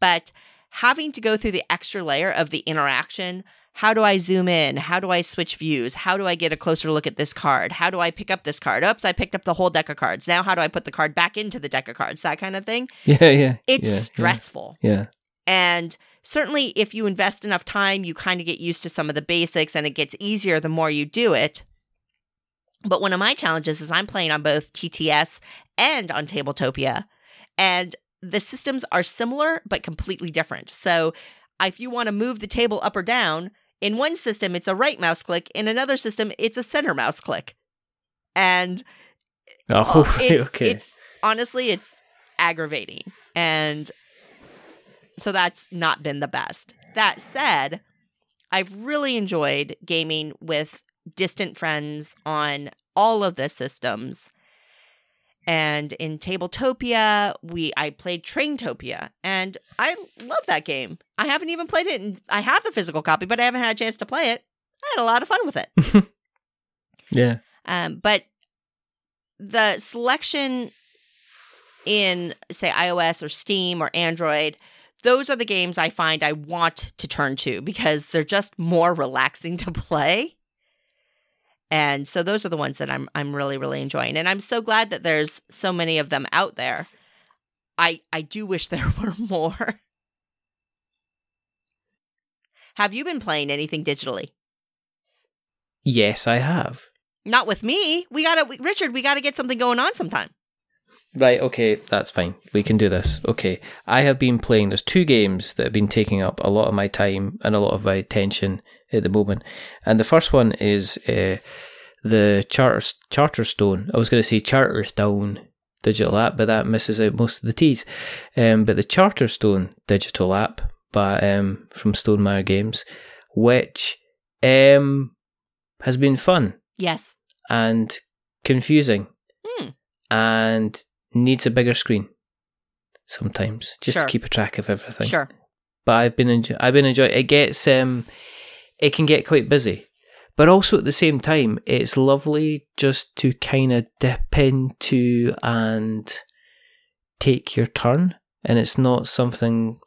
but having to go through the extra layer of the interaction. How do I zoom in? How do I switch views? How do I get a closer look at this card? How do I pick up this card? Oops, I picked up the whole deck of cards. Now, how do I put the card back into the deck of cards? That kind of thing. <laughs> Yeah, yeah. It's yeah, stressful. Yeah. And certainly, if you invest enough time, you kind of get used to some of the basics and it gets easier the more you do it. But one of my challenges is I'm playing on both TTS and on Tabletopia. And the systems are similar but completely different. So if you want to move the table up or down, in one system it's a right mouse click, in another system it's a center mouse click. And Oh, <laughs> uh, it's, okay. it's honestly it's aggravating. And so that's not been the best. That said, I've really enjoyed gaming with distant friends on all of the systems. And in Tabletopia, we I played Traintopia, and I love that game. I haven't even played it, and I have the physical copy, but I haven't had a chance to play it. I had a lot of fun with it. <laughs> yeah. Um, but the selection in, say, iOS or Steam or Android, those are the games I find I want to turn to because they're just more relaxing to play. And so those are the ones that I'm I'm really really enjoying, and I'm so glad that there's so many of them out there. I I do wish <laughs> there were more. Have you been playing anything digitally? Yes, I have. Not with me. We gotta, Richard. We gotta get something going on sometime. Right, okay, that's fine. We can do this. Okay. I have been playing, there's two games that have been taking up a lot of my time and a lot of my attention at the moment. And the first one is uh, the Charter Charterstone. I was going to say Charterstone digital app, but that misses out most of the T's. Um, but the Charterstone digital app by, um, from Stonemaier Games, which um, has been fun Yes. and confusing Hmm. and needs a bigger screen sometimes just Sure. to keep a track of everything. Sure. But I've been enjoy- I've been enjoying it gets um it can get quite busy. But also at the same time it's lovely just to kind of dip into and take your turn and it's not something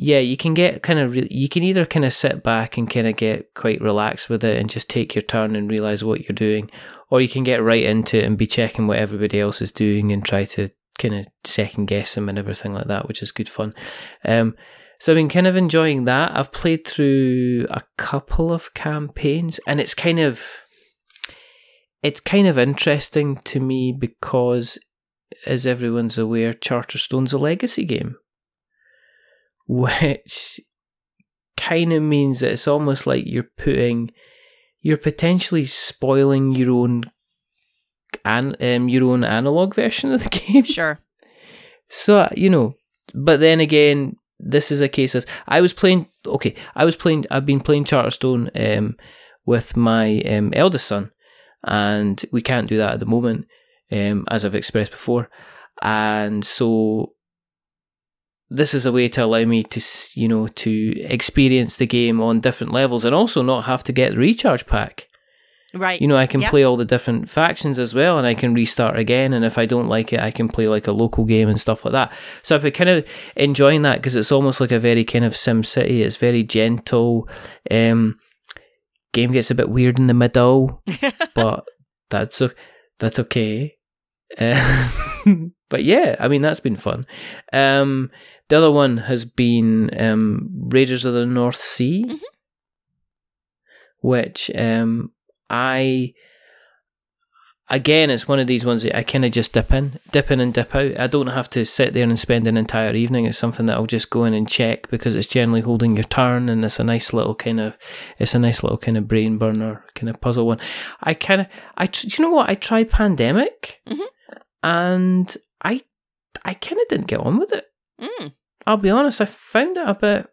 yeah, you can get kind of re- you can either kind of sit back and kind of get quite relaxed with it and just take your turn and realize what you're doing, or you can get right into it and be checking what everybody else is doing and try to kind of second guess them and everything like that, which is good fun. Um, so I've been kind of enjoying that. I've played through a couple of campaigns, and it's kind of it's kind of interesting to me because, as everyone's aware, Charterstone's a legacy game which kind of means that it's almost like you're putting, you're potentially spoiling your own, an, um, your own analog version of the <laughs> game. Sure. So you know, but then again, this is a case of I was playing. Okay, I was playing. I've been playing Charterstone um, with my um, eldest son, and we can't do that at the moment, um, as I've expressed before, and so this is a way to allow me to you know to experience the game on different levels and also not have to get the recharge pack Right. you know i can Yep. play all the different factions as well and i can restart again and if i don't like it i can play like a local game and stuff like that so i've been kind of enjoying that because it's almost like a very kind of sim city it's very gentle um game gets a bit weird in the middle <laughs> but that's that's okay. <laughs> Uh, but yeah, I mean that's been fun. Um, the other one has been um, Raiders of the North Sea, Mhm. which um, I again it's one of these ones that I kind of just dip in, dip in and dip out. I don't have to sit there and spend an entire evening. It's something that I'll just go in and check because it's generally holding your turn, and it's a nice little kind of it's a nice little kind of brain burner kind of puzzle one. I kind of I tr- do you know what I tried Pandemic, Mhm. and I I kind of didn't get on with it. Mm. I'll be honest, I found it a bit.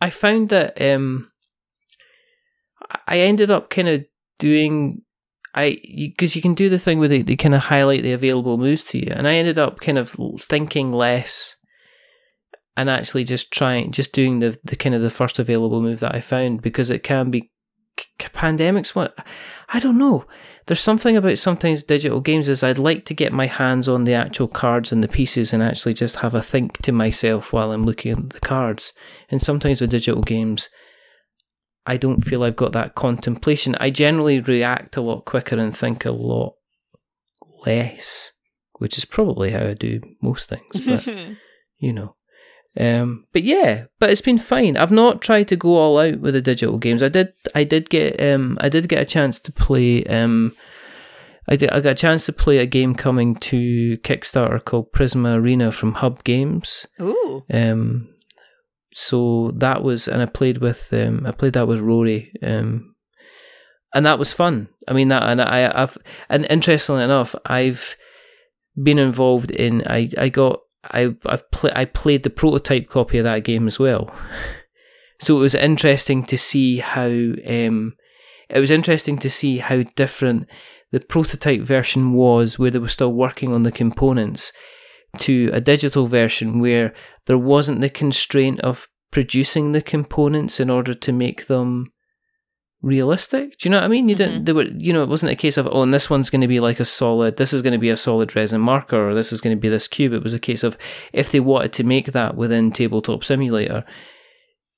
I found that um, I ended up kind of doing I because you can do the thing where they, they kind of highlight the available moves to you, and I ended up kind of thinking less and actually just trying just doing the the kind of the first available move that I found because it can be pandemics? One I don't know. There's something about sometimes digital games is I'd like to get my hands on the actual cards and the pieces and actually just have a think to myself while I'm looking at the cards. And sometimes with digital games I don't feel I've got that contemplation. I generally react a lot quicker and think a lot less which is probably how I do most things but <laughs> you know. Um, but yeah, but it's been fine. I've not tried to go all out with the digital games. I did, I did get, um, I did get a chance to play. Um, I did, I got a chance to play a game coming to Kickstarter called Prisma Arena from Hub Games. Ooh. Um, so that was, and I played with, um, I played that with Rory, um, and that was fun. I mean that, and I, I've, and interestingly enough, I've been involved in. I, I got, I, I've played, I played the prototype copy of that game as well. So it was interesting to see how, um, it was interesting to see how different the prototype version was, where they were still working on the components, to a digital version where there wasn't the constraint of producing the components in order to make them realistic. Do you know what I mean? You didn't. Mm-hmm. They were. You know, it wasn't a case of oh, and this one's going to be like a solid. This is going to be a solid resin marker, or this is going to be this cube. It was a case of if they wanted to make that within Tabletop Simulator,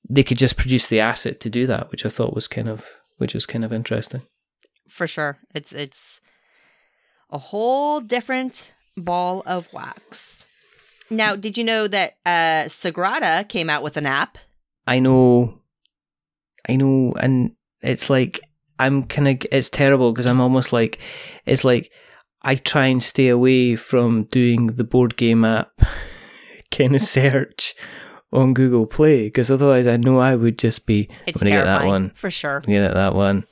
they could just produce the asset to do that, which I thought was kind of which was kind of interesting. For sure. It's it's a whole different ball of wax. Now, did you know that uh Sagrada came out with an app? I know, I know, and it's like I'm kind of it's terrible because I'm almost like it's like I try and stay away from doing the board game app <laughs> kind of <laughs> search on Google Play because otherwise I know I would just be It's I'm gonna get terrifying that one, for sure. I'm gonna get that one,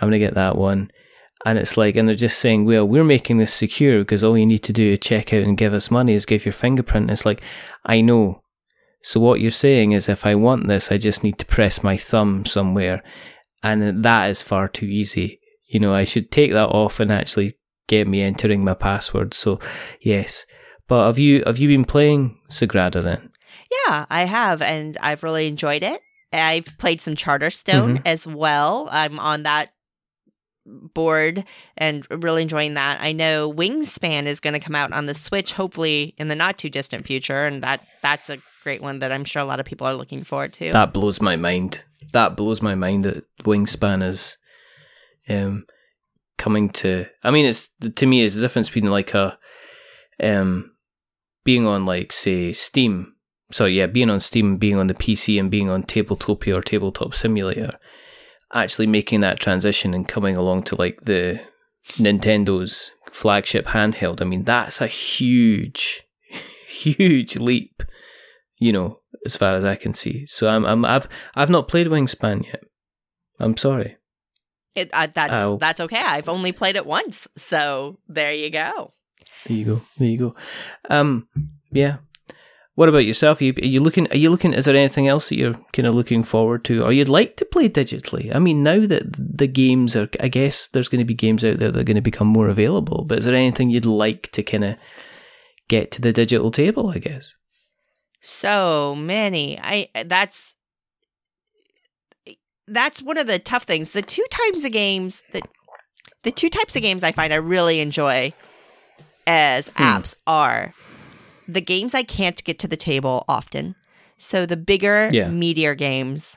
I'm gonna get that one. And it's like, and they're just saying, well, we're making this secure because all you need to do to check out and give us money is give your fingerprint. It's like, I know. So what you're saying is if I want this, I just need to press my thumb somewhere. And that is far too easy. You know, I should take that off and actually get me entering my password. So yes. But have you have you been playing Sagrada then? Yeah, I have, and I've really enjoyed it. I've played some Charterstone Mhm. as well. I'm on that board and really enjoying that. I know Wingspan is going to come out on the Switch, hopefully in the not too distant future, and that that's a great one that I'm sure a lot of people are looking forward to. That blows my mind. That blows my mind that Wingspan is um coming to I mean it's to me it's the difference between like a um being on like say Steam. So yeah, being on Steam, being on the PC and being on Tabletopia or Tabletop Simulator. Actually making that transition and coming along to like the Nintendo's flagship handheld. I mean that's a huge <laughs> huge leap you know, as far as I can see. So I'm, I'm I've I've not played Wingspan yet. I'm sorry. It, uh, that's Ow. that's okay. I've only played it once, so there you go. There you go. There you go. Um, yeah. What about yourself? Are you, are you looking? Are you looking? Is there anything else that you're kind of looking forward to, or you'd like to play digitally? I mean, now that the games are, I guess there's going to be games out there that are going to become more available. But is there anything you'd like to kind of get to the digital table? I guess. So many. I that's that's one of the tough things. The two types of games that the two types of games I find I really enjoy as Hmm. apps are the games I can't get to the table often. So the bigger, Yeah. meatier games,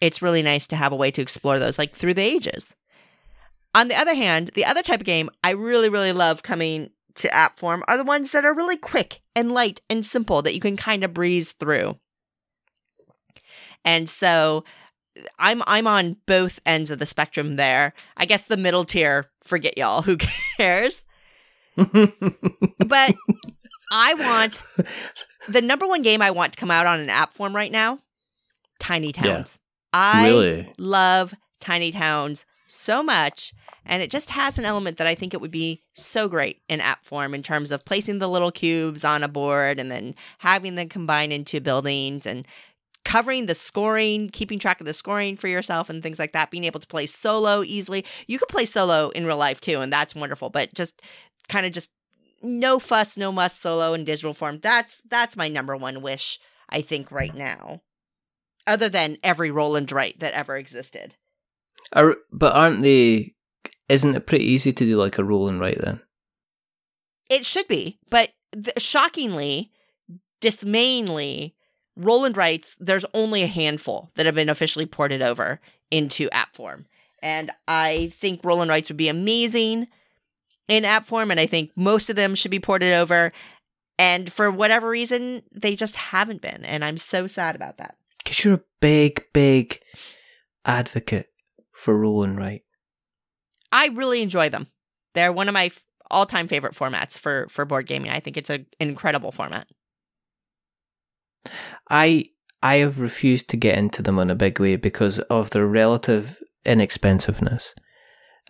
it's really nice to have a way to explore those, like through the ages. On the other hand, the other type of game I really, really love coming to app form are the ones that are really quick and light and simple that you can kind of breeze through. And so I'm I'm on both ends of the spectrum there. I guess the middle tier, forget y'all, who <laughs> cares? But I want the number one game I want to come out on an app form right now, Tiny Yeah. Towns. I really? love Tiny Towns so much. And it just has an element that I think it would be so great in app form in terms of placing the little cubes on a board and then having them combine into buildings and covering the scoring, keeping track of the scoring for yourself and things like that, being able to play solo easily. You could play solo in real life too, and that's wonderful, but just kind of just no fuss, no muss solo in digital form. That's that's my number one wish, I think, right now. Other than every roll and write that ever existed. Are, but aren't they? Isn't it pretty easy to do like a roll and write then? It should be, but th- shockingly, dismayingly, roll and writes there's only a handful that have been officially ported over into app form. And I think roll and writes would be amazing in app form, and I think most of them should be ported over. And for whatever reason, they just haven't been. And I'm so sad about that. Because you're a big, big advocate for roll and write. I really enjoy them. They're one of my all-time favorite formats for for board gaming. I think it's an incredible format. I I have refused to get into them in a big way because of their relative inexpensiveness.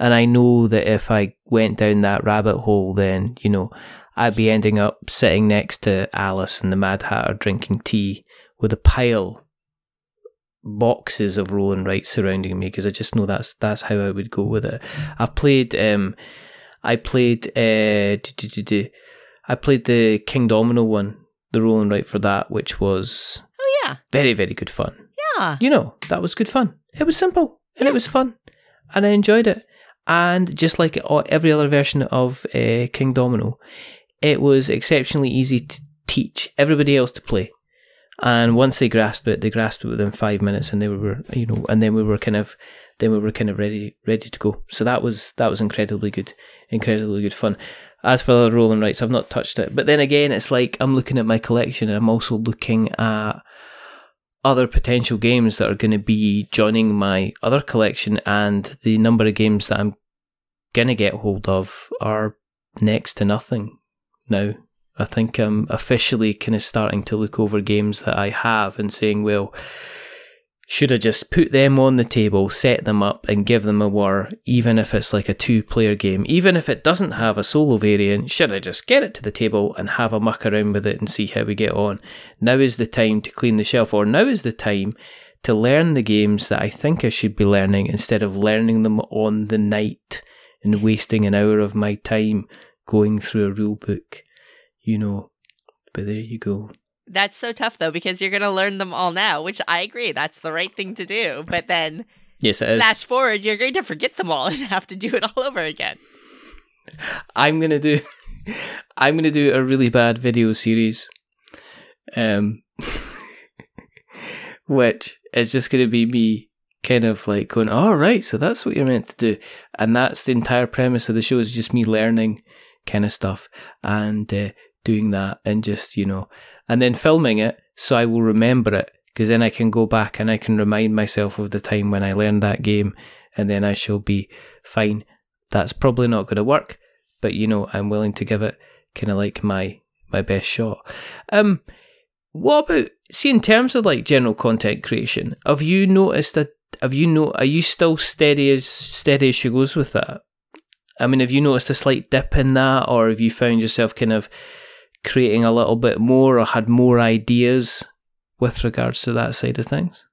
And I know that if I went down that rabbit hole, then, you know, I'd be ending up sitting next to Alice and the Mad Hatter drinking tea with a pile boxes of roll and write surrounding me because I just know that's that's how I would go with it. I've played um I played uh I played the Kingdomino one, the roll and write for that, which was Oh yeah. very, very good fun. Yeah. You know, that was good fun. It was simple and it was fun. And I enjoyed it. And just like every other version of uh, Kingdomino, it was exceptionally easy to teach everybody else to play. And once they grasped it, they grasped it within five minutes, and they were, you know, and then we were kind of, then we were kind of ready, ready to go. So that was that was incredibly good, incredibly good fun. As for the roll and writes, I've not touched it, but then again, it's like I'm looking at my collection, and I'm also looking at other potential games that are going to be joining my other collection, and the number of games that I'm going to get hold of are next to nothing now. I think I'm officially kind of starting to look over games that I have and saying, well, should I just put them on the table, set them up, and give them a whir, even if it's like a two player game? Even if it doesn't have a solo variant, should I just get it to the table and have a muck around with it and see how we get on? Now is the time to clean the shelf, or now is the time to learn the games that I think I should be learning instead of learning them on the night and wasting an hour of my time going through a rule book. You know, but there you go. That's so tough though because you're going to learn them all now, which I agree that's the right thing to do. But then Yes, it is. flash forward, you're going to forget them all <laughs> and have to do it all over again. I'm gonna do <laughs> I'm gonna do a really bad video series. Um <laughs> which is just gonna be me kind of like going, All right, so that's what you're meant to do. And that's the entire premise of the show is just me learning kind of stuff and uh, doing that and just, you know, and then filming it so I will remember it because then I can go back and I can remind myself of the time when I learned that game and then I shall be fine. That's probably not going to work, but you know, I'm willing to give it kind of like my my best shot. Um, what about see in terms of like general content creation? Have you noticed that? Have you know? Are you still steady as steady as she goes with that? I mean, have you noticed a slight dip in that, or have you found yourself kind of creating a little bit more, or had more ideas with regards to that side of things?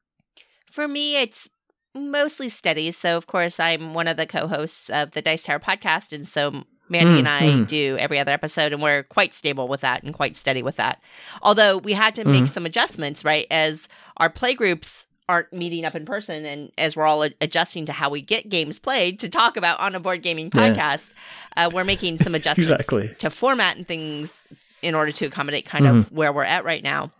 For me, it's mostly steady. So, of course, I'm one of the co hosts of the Dice Tower podcast. And so Mandy Mm, and I mm. do every other episode, and we're quite stable with that and quite steady with that. Although we had to make Mhm. some adjustments, right? As our play groups aren't meeting up in person, and as we're all adjusting to how we get games played to talk about on a board gaming Yeah. podcast, uh, we're making some <laughs> adjustments Exactly. to format and things in order to accommodate kind of mm-hmm. where we're at right now.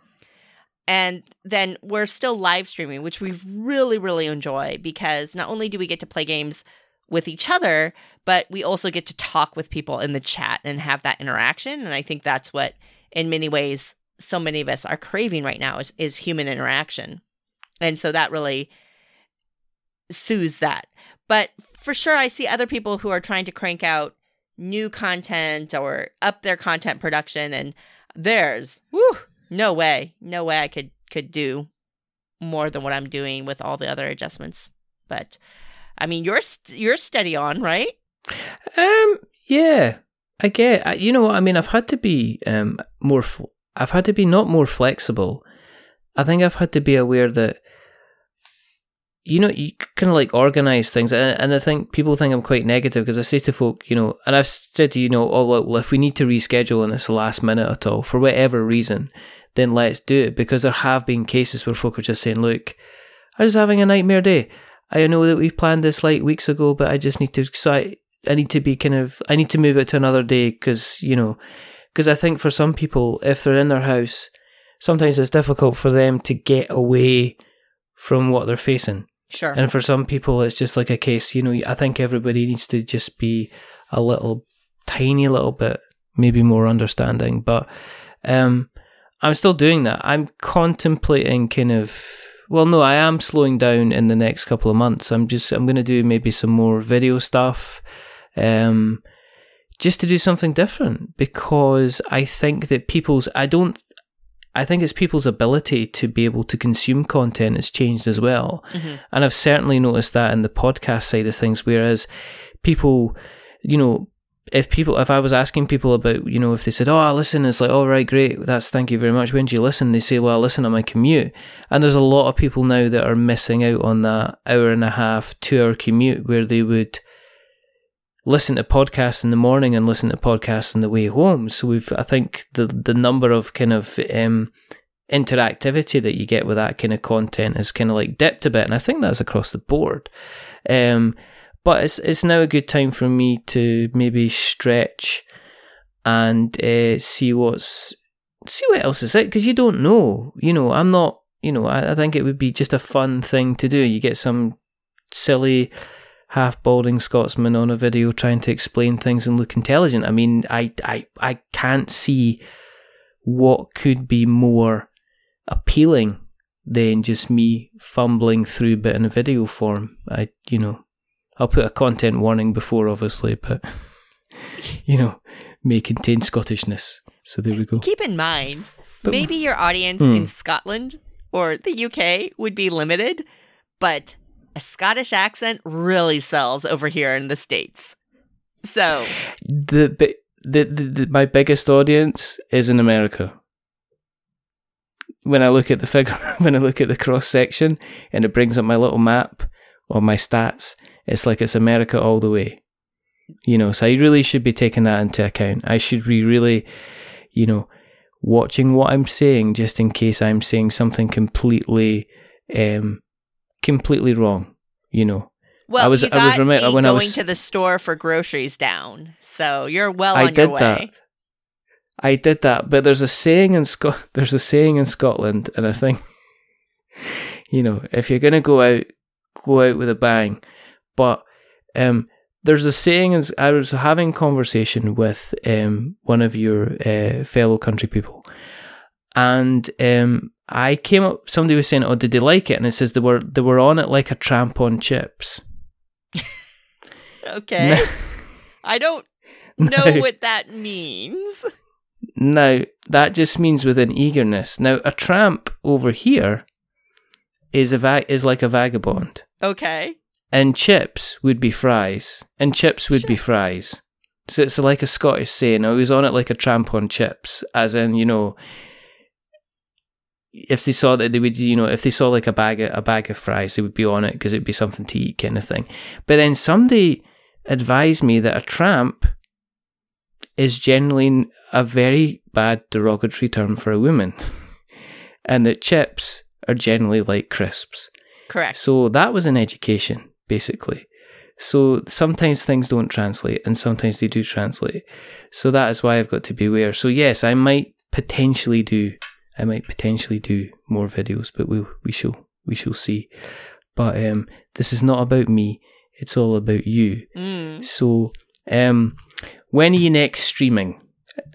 And then we're still live streaming, which we really, really enjoy because not only do we get to play games with each other, but we also get to talk with people in the chat and have that interaction. And I think that's what, in many ways, so many of us are craving right now is, is human interaction. And so that really soothes that. But for sure, I see other people who are trying to crank out new content or up their content production and theirs. Whew, no way. No way I could could do more than what I'm doing with all the other adjustments. But I mean, you're st- you're steady on, right? Um, yeah, I get. I- You know, what I mean, I've had to be um more. Fl- I've had to be not more flexible. I think I've had to be aware that you know you kind of like organize things, and, and I think people think I'm quite negative because I say to folk, you know, and I've said to you know, oh well, if we need to reschedule it's the last minute at all for whatever reason, then let's do it because there have been cases where folk are just saying, look, I was having a nightmare day. I know that we planned this like weeks ago, but I just need to. So I, I need to be kind of. I need to move it to another day because you know, because I think for some people, if they're in their house, sometimes it's difficult for them to get away from what they're facing. Sure. And for some people, it's just like a case. You know, I think everybody needs to just be a little, tiny little bit, maybe more understanding. But um, I'm still doing that. I'm contemplating kind of. Well, no, I am slowing down in the next couple of months. I'm just. I'm going to do maybe some more video stuff. Um, just to do something different because I think that people's. I don't. I think it's people's ability to be able to consume content has changed as well. Mm-hmm. And I've certainly noticed that in the podcast side of things, whereas people, you know, if people, if I was asking people about, you know, if they said, "Oh, I listen," it's like, "All right, great, that's thank you very much." When do you listen? They say, "Well, I listen on my commute." And there's a lot of people now that are missing out on that hour and a half, two hour commute where they would listen to podcasts in the morning and listen to podcasts on the way home. So we've, I think, the the number of kind of um, interactivity that you get with that kind of content has kind of like dipped a bit, and I think that's across the board. Um, but it's it's now a good time for me to maybe stretch and uh, see what's see what else is it because you don't know. You know, I'm not. You know, I, I think it would be just a fun thing to do. You get some silly half balding Scotsman on a video trying to explain things and look intelligent. I mean, I I I can't see what could be more appealing than just me fumbling through bit in a video form. I you know I'll put a content warning before, obviously, but <laughs> you know, may contain Scottishness. So there we go. Keep in mind, But- maybe your audience Hmm. in Scotland or the UK would be limited, but a Scottish accent really sells over here in the States. So, The, the, the, the my biggest audience is in America. When I look at the figure, <laughs> when I look at the cross section, and it brings up my little map or my stats, it's like it's America all the way. You know, so I really should be taking that into account. I should be really, you know, watching what I'm saying just in case I'm saying something completely, um, completely wrong. You know, well, I was- you I was remi- when I going was- to the store for groceries down, so you're well I on your did way. that. I did that, but there's a saying in Scot <laughs> there's a saying in Scotland, and I think <laughs> you know if you're gonna go out, go out with a bang. But um, there's a saying. and I was having conversation with um one of your uh, fellow country people, and um I came up. Somebody was saying, "Oh, did they like it?" And it says they were they were on it like a tramp on chips. <laughs> Okay. I don't <laughs> know No. what that means. Now, that just means with an eagerness. Now, a tramp over here is a va- is like a vagabond, Okay. and chips would be fries, and chips would be fries. So it's like a Scottish saying. Oh, I was on it like a tramp on chips, as in you know, if they saw that they would, you know, if they saw like a bag of, a bag of fries, they would be on it because it'd be something to eat, kind of thing. But then somebody advised me that a tramp is generally a very bad derogatory term for a woman, <laughs> and that chips are generally like crisps. Correct. So that was an education, basically. So sometimes things don't translate, and sometimes they do translate. So that is why I've got to be aware. So yes, I might potentially do, I might potentially do more videos, but we we shall we shall see. But um, this is not about me; it's all about you. Mm. So, um, when are you next streaming?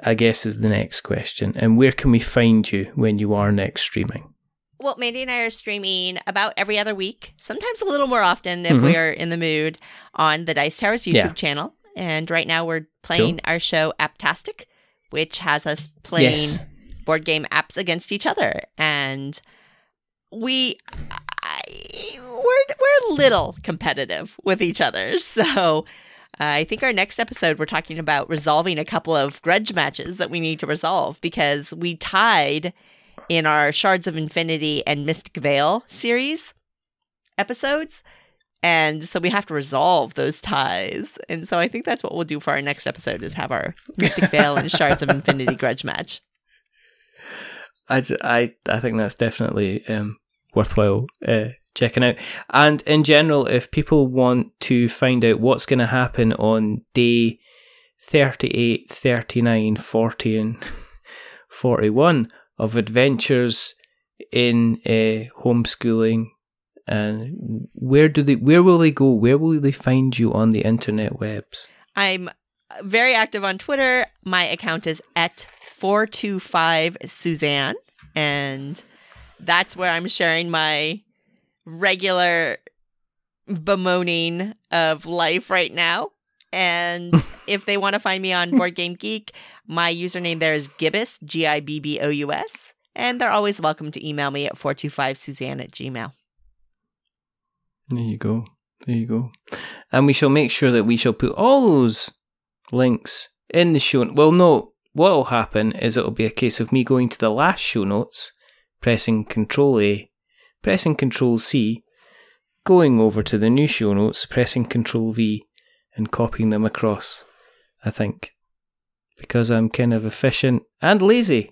I guess is the next question. And where can we find you when you are next streaming? Well, Mandy and I are streaming about every other week, sometimes a little more often if Mhm. we are in the mood on the Dice Tower's YouTube Yeah. channel. And right now we're playing our show Aptastic, which has us playing Yes. Board game apps against each other. And we I, we're we're a little competitive with each other. <laughs> So uh, I think our next episode we're talking about resolving a couple of grudge matches that we need to resolve because we tied in our Shards of Infinity and Mystic Vale series episodes. And so we have to resolve those ties. And so I think that's what we'll do for our next episode is have our Mystic Vale and Shards of <laughs> Infinity grudge match. I, I, I think that's definitely um, worthwhile uh, checking out. And in general, if people want to find out what's going to happen on day 38, 39, 40, and <laughs> 41 of adventures in uh, homeschooling, and where do they? Where will they go? Where will they find you on the internet webs? I'm very active on Twitter. My account is at 425 Suzanne. And that's where I'm sharing my regular bemoaning of life right now. And <laughs> if they want to find me on Board Game Geek, my username there is Gibbous, G I B B O U S. And they're always welcome to email me at 425suzanne at gmail. There you go. There you go. And we shall make sure that we shall put all those links in the show. Well, no, what will happen is it'll be a case of me going to the last show notes, pressing Control A, pressing Control C, going over to the new show notes, pressing Control V, and copying them across. I think. Because I'm kind of efficient and lazy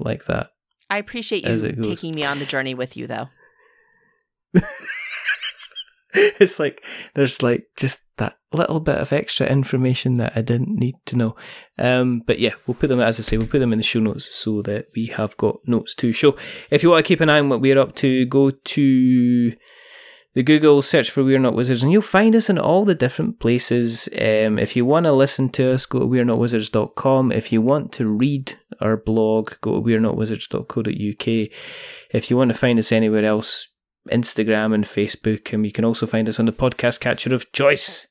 like that. I appreciate you taking me on the journey with you, though. <laughs> it's like there's like just that little bit of extra information that I didn't need to know. Um, but yeah, we'll put them as I say, we'll put them in the show notes so that we have got notes to show. If you want to keep an eye on what we're up to, go to the Google search for We're Not Wizards, and you'll find us in all the different places. Um, if you want to listen to us, go to we're not wizards.com. If you want to read our blog, go to we're not wizards.co.uk. If you want to find us anywhere else, Instagram and Facebook, and you can also find us on the podcast catcher of choice.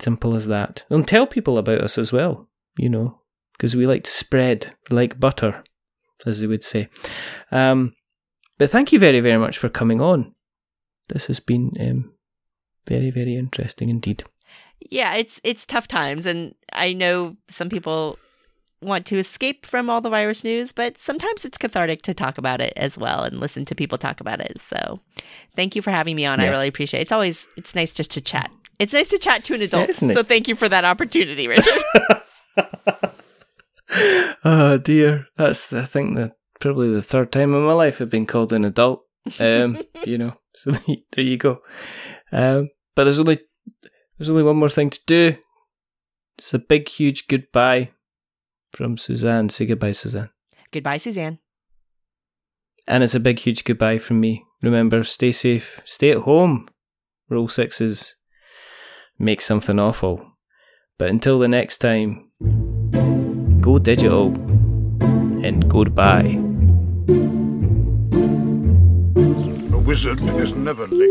Simple as that. And tell people about us as well, you know, because we like to spread like butter, as they would say. Um, but thank you very, very much for coming on. This has been um, very, very interesting indeed. Yeah, it's it's tough times, and I know some people want to escape from all the virus news, but sometimes it's cathartic to talk about it as well and listen to people talk about it. So, thank you for having me on. I really appreciate it. It's always it's nice just to chat. It's nice to chat to an adult. isn't it? so, thank you for that opportunity, Richard. <laughs> <laughs> Oh dear, that's I think the probably the third time in my life I've been called an adult. Um, <laughs> you know, so there you go. Um, but there's only there's only one more thing to do. It's a big, huge goodbye from Suzanne. Say goodbye, Suzanne. Goodbye, Suzanne. And it's a big, huge goodbye from me. Remember, stay safe, stay at home. Roll sixes, make something awful. But until the next time, go digital and goodbye. A wizard is never late.